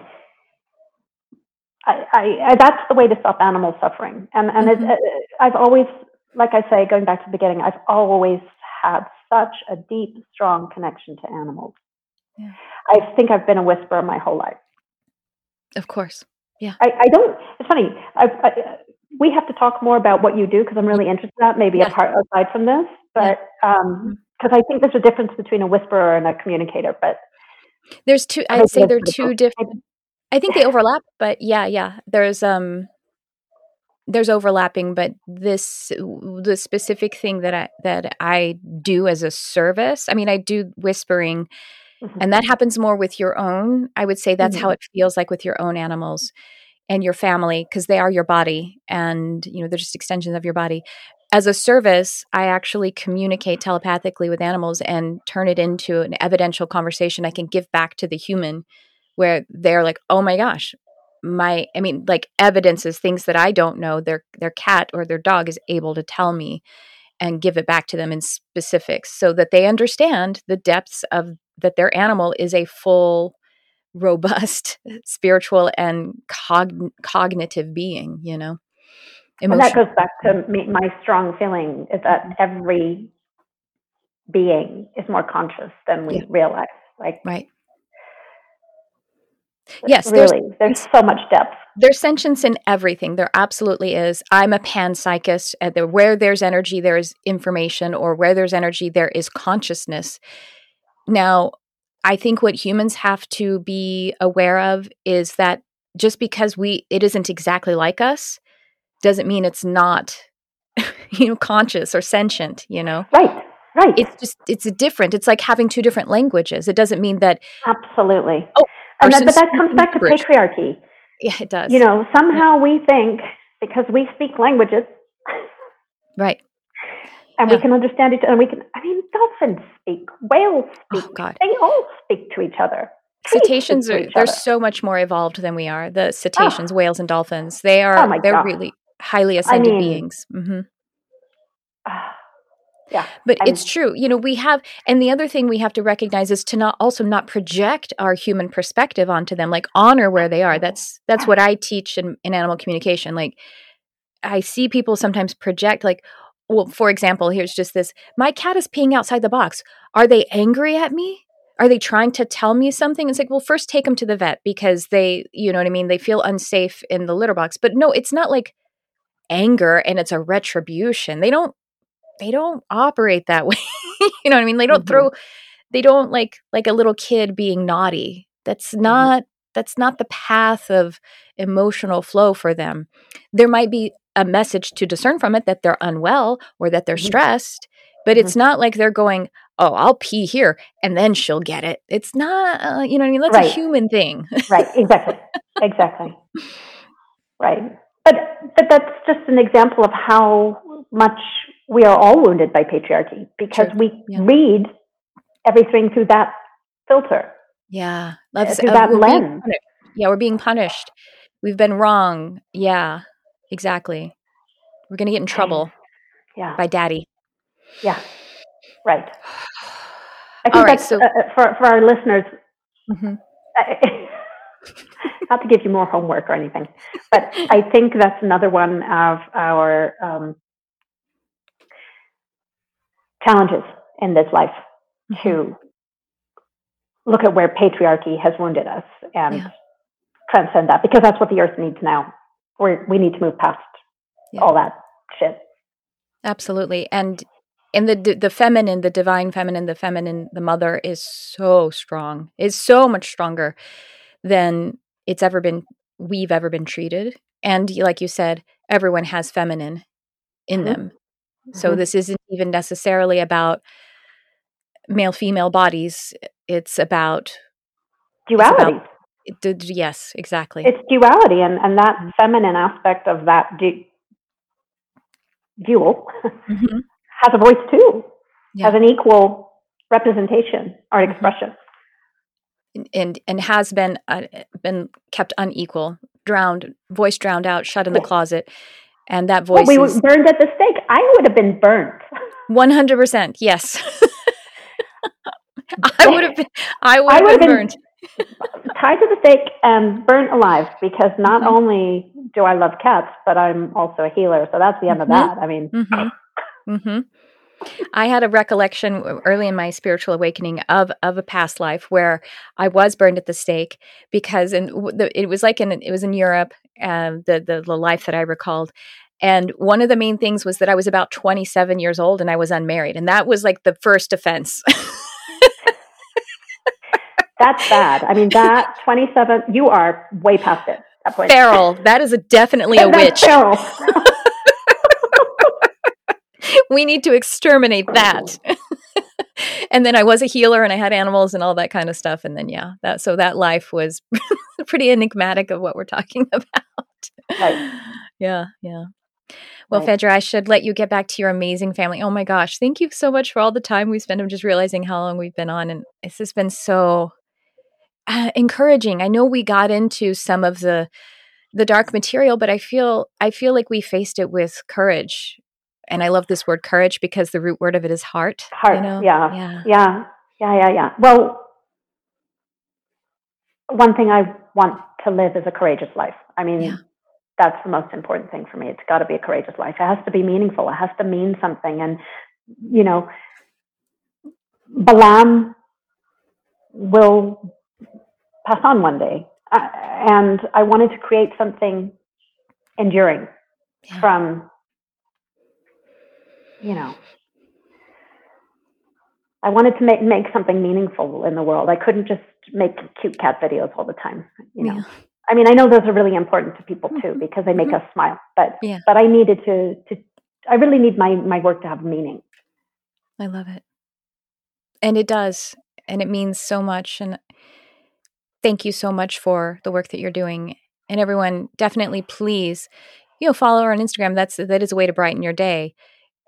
I, I, that's the way to stop animal suffering. And and mm-hmm. it, it, I've always, like I say, going back to the beginning, I've always had such a deep, strong connection to animals. Yeah. I think I've been a whisperer my whole life. Of course. Yeah. I, I don't. It's funny. I, I, we have to talk more about what you do because I'm really interested in that. Maybe yeah. apart aside from this, but because um, mm-hmm. I think there's a difference between a whisperer and a communicator. But there's two. I'd say there are two different. I think they overlap, but yeah, yeah. There's um there's overlapping, but this the specific thing that I that I do as a service. I mean, I do whispering, mm-hmm. and that happens more with your own. I would say that's mm-hmm. how it feels like with your own animals and your family because they are your body, and you know they're just extensions of your body. As a service, I actually communicate telepathically with animals and turn it into an evidential conversation I can give back to the human where they're like, "Oh my gosh, my I mean like evidence is things that I don't know their their cat or their dog is able to tell me and give it back to them in specifics so that they understand the depths of that their animal is a full robust spiritual and cog- cognitive being, you know. And that goes back to me, my strong feeling is that every being is more conscious than we yeah. realize. Like right. Yes, really. There's, there's so much depth. There's sentience in everything. There absolutely is. I'm a panpsychist. There, where there's energy, there is information, or where there's energy, there is consciousness. Now, I think what humans have to be aware of is that just because we it isn't exactly like us doesn't mean it's not you know conscious or sentient you know right right it's just it's different it's like having two different languages it doesn't mean that absolutely oh and that, but that comes back to patriarchy. Yeah, it does. You know, somehow yeah. we think because we speak languages, right, and yeah. we can understand each other. And we can. I mean, dolphins speak, whales oh, speak. Oh, God. They all speak to each other. Cetaceans are they're so much more evolved than we are. The cetaceans, oh. whales, and dolphins. They are. Oh they're God. really highly ascended I mean, beings. Mm-hmm. Yeah. But I'm, it's true. You know, we have and the other thing we have to recognize is to not also not project our human perspective onto them, like honor where they are. That's that's what I teach in, in animal communication. Like I see people sometimes project like well, for example, here's just this. My cat is peeing outside the box. Are they angry at me? Are they trying to tell me something? It's like, well, first take them to the vet because they, you know what I mean? They feel unsafe in the litter box. But no, it's not like anger and it's a retribution. They don't they don't operate that way. you know what I mean? They don't mm-hmm. throw they don't like like a little kid being naughty. That's mm-hmm. not mm-hmm. that's not the path of emotional flow for them. There might be a message to discern from it that they're unwell or that they're mm-hmm. stressed, but it's mm-hmm. not like they're going, "Oh, I'll pee here and then she'll get it." It's not, uh, you know what I mean? That's right. a human thing. right, exactly. Exactly. Right. But but that's just an example of how much we are all wounded by patriarchy because True. we yeah. read everything through that filter. Yeah, That's, through uh, that lens. Yeah, we're being punished. We've been wrong. Yeah, exactly. We're gonna get in trouble. Yeah, by daddy. Yeah, right. I think that's so, uh, uh, for for our listeners. Mm-hmm. not to give you more homework or anything, but I think that's another one of our um, challenges in this life mm-hmm. to look at where patriarchy has wounded us and yeah. transcend that because that's what the earth needs now. we we need to move past yeah. all that shit. Absolutely. And and the the feminine, the divine feminine, the feminine, the mother is so strong. Is so much stronger than it's ever been we've ever been treated. And like you said, everyone has feminine in mm-hmm. them. So mm-hmm. this isn't even necessarily about male female bodies. It's about duality. It's about, d- yes, exactly. It's duality, and and that mm-hmm. feminine aspect of that du- dual mm-hmm. has a voice too, yeah. has an equal representation or mm-hmm. expression. And and has been uh, been kept unequal, drowned, voice drowned out, shut in the closet and that voice. Well, we is, were burned at the stake. I would have been burnt. One hundred percent. Yes. I would have been. I would have been, burned. tied to the stake and burnt alive because not mm-hmm. only do I love cats, but I'm also a healer. So that's the end mm-hmm. of that. I mean, mm-hmm. mm-hmm. I had a recollection early in my spiritual awakening of of a past life where I was burned at the stake because and it was like in it was in Europe uh, the, the the life that I recalled and one of the main things was that I was about 27 years old and I was unmarried and that was like the first offense. That's bad. I mean that 27 you are way past it. That point. Feral. That is a, definitely a witch. Feral. we need to exterminate that. Oh. and then I was a healer and I had animals and all that kind of stuff. And then, yeah, that, so that life was pretty enigmatic of what we're talking about. Right. Yeah. Yeah. Well, right. Phaedra, I should let you get back to your amazing family. Oh my gosh. Thank you so much for all the time we spent. I'm just realizing how long we've been on. And this has been so uh, encouraging. I know we got into some of the, the dark material, but I feel I feel like we faced it with courage and I love this word courage because the root word of it is heart. Heart. You know? yeah. yeah. Yeah. Yeah. Yeah. Yeah. Well, one thing I want to live is a courageous life. I mean, yeah. That's the most important thing for me. It's got to be a courageous life. It has to be meaningful. It has to mean something. And, you know, Balam will pass on one day. Uh, and I wanted to create something enduring yeah. from you know, I wanted to make make something meaningful in the world. I couldn't just make cute cat videos all the time. You know, yeah. I mean, I know those are really important to people too mm-hmm. because they make mm-hmm. us smile. But yeah. but I needed to to I really need my my work to have meaning. I love it, and it does, and it means so much. And thank you so much for the work that you're doing. And everyone, definitely, please, you know, follow her on Instagram. That's that is a way to brighten your day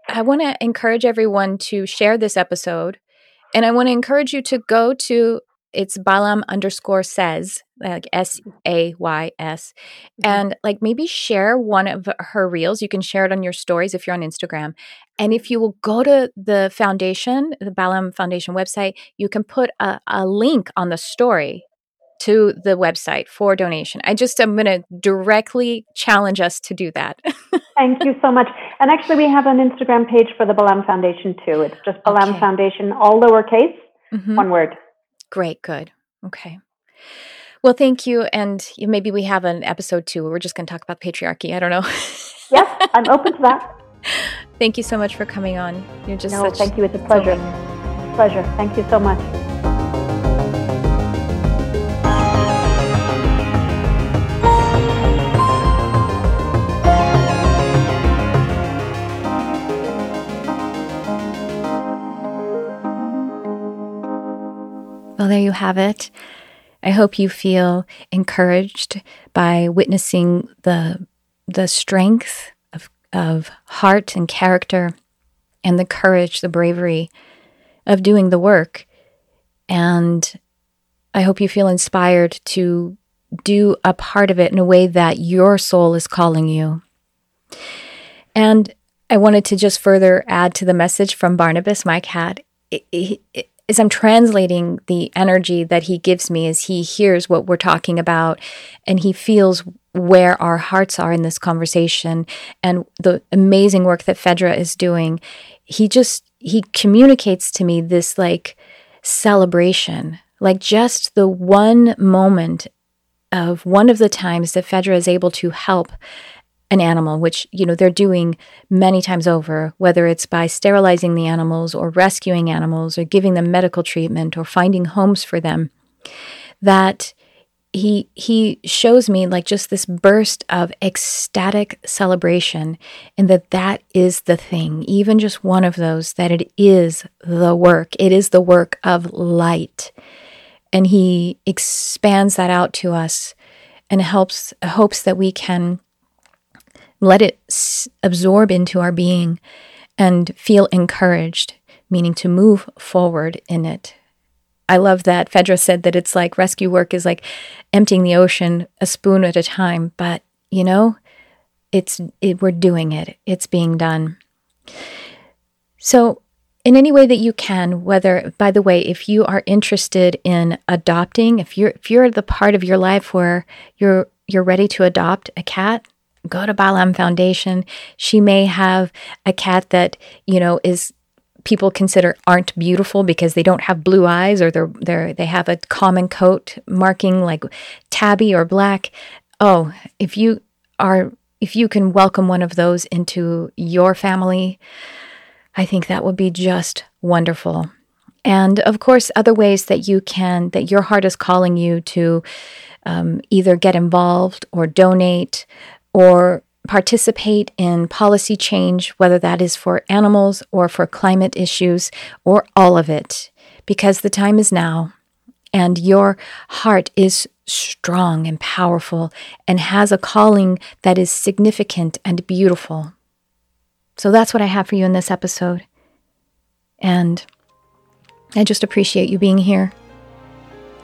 I want to encourage everyone to share this episode. And I want to encourage you to go to it's Balam underscore says, like S A Y S, mm-hmm. and like maybe share one of her reels. You can share it on your stories if you're on Instagram. And if you will go to the foundation, the Balam Foundation website, you can put a, a link on the story to the website for donation. I just am going to directly challenge us to do that. Thank you so much. And actually, we have an Instagram page for the Balam Foundation too. It's just Balam okay. Foundation, all lowercase, mm-hmm. one word. Great, good. Okay. Well, thank you. And maybe we have an episode two where we're just going to talk about patriarchy. I don't know. yes, I'm open to that. Thank you so much for coming on. You're just no, thank you. It's a pleasure. Pleasure. Thank you so much. Well, there you have it. I hope you feel encouraged by witnessing the the strength of of heart and character and the courage, the bravery of doing the work. And I hope you feel inspired to do a part of it in a way that your soul is calling you. And I wanted to just further add to the message from Barnabas, my cat. It, it, as I'm translating the energy that he gives me as he hears what we're talking about and he feels where our hearts are in this conversation and the amazing work that Phaedra is doing, he just he communicates to me this like celebration, like just the one moment of one of the times that Phaedra is able to help an animal, which, you know, they're doing many times over, whether it's by sterilizing the animals or rescuing animals or giving them medical treatment or finding homes for them, that he he shows me like just this burst of ecstatic celebration and that that is the thing even just one of those that it is the work. It is the work of light. And he expands that out to us and helps hopes that we can let it s- absorb into our being and feel encouraged, meaning to move forward in it. I love that Phaedra said that it's like rescue work is like emptying the ocean a spoon at a time, but you know, it's it, we're doing it. It's being done. So in any way that you can whether by the way if you are interested in adopting if you're if you're the part of your life where you're you're ready to adopt a cat go to Balam Foundation. She may have a cat that, you know, is people consider aren't beautiful because they don't have blue eyes or they're they're they have a common coat marking like tabby or black. Oh, if you are if you can welcome one of those into your family, I think that would be just wonderful. And of course, other ways that you can, that your heart is calling you to um, either get involved or donate or participate in policy change, whether that is for animals or for climate issues or all of it, because the time is now and your heart is strong and powerful and has a calling that is significant and beautiful. So that's what I have for you in this episode. And I just appreciate you being here.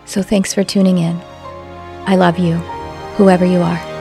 So thanks for tuning in. I love you, whoever you are.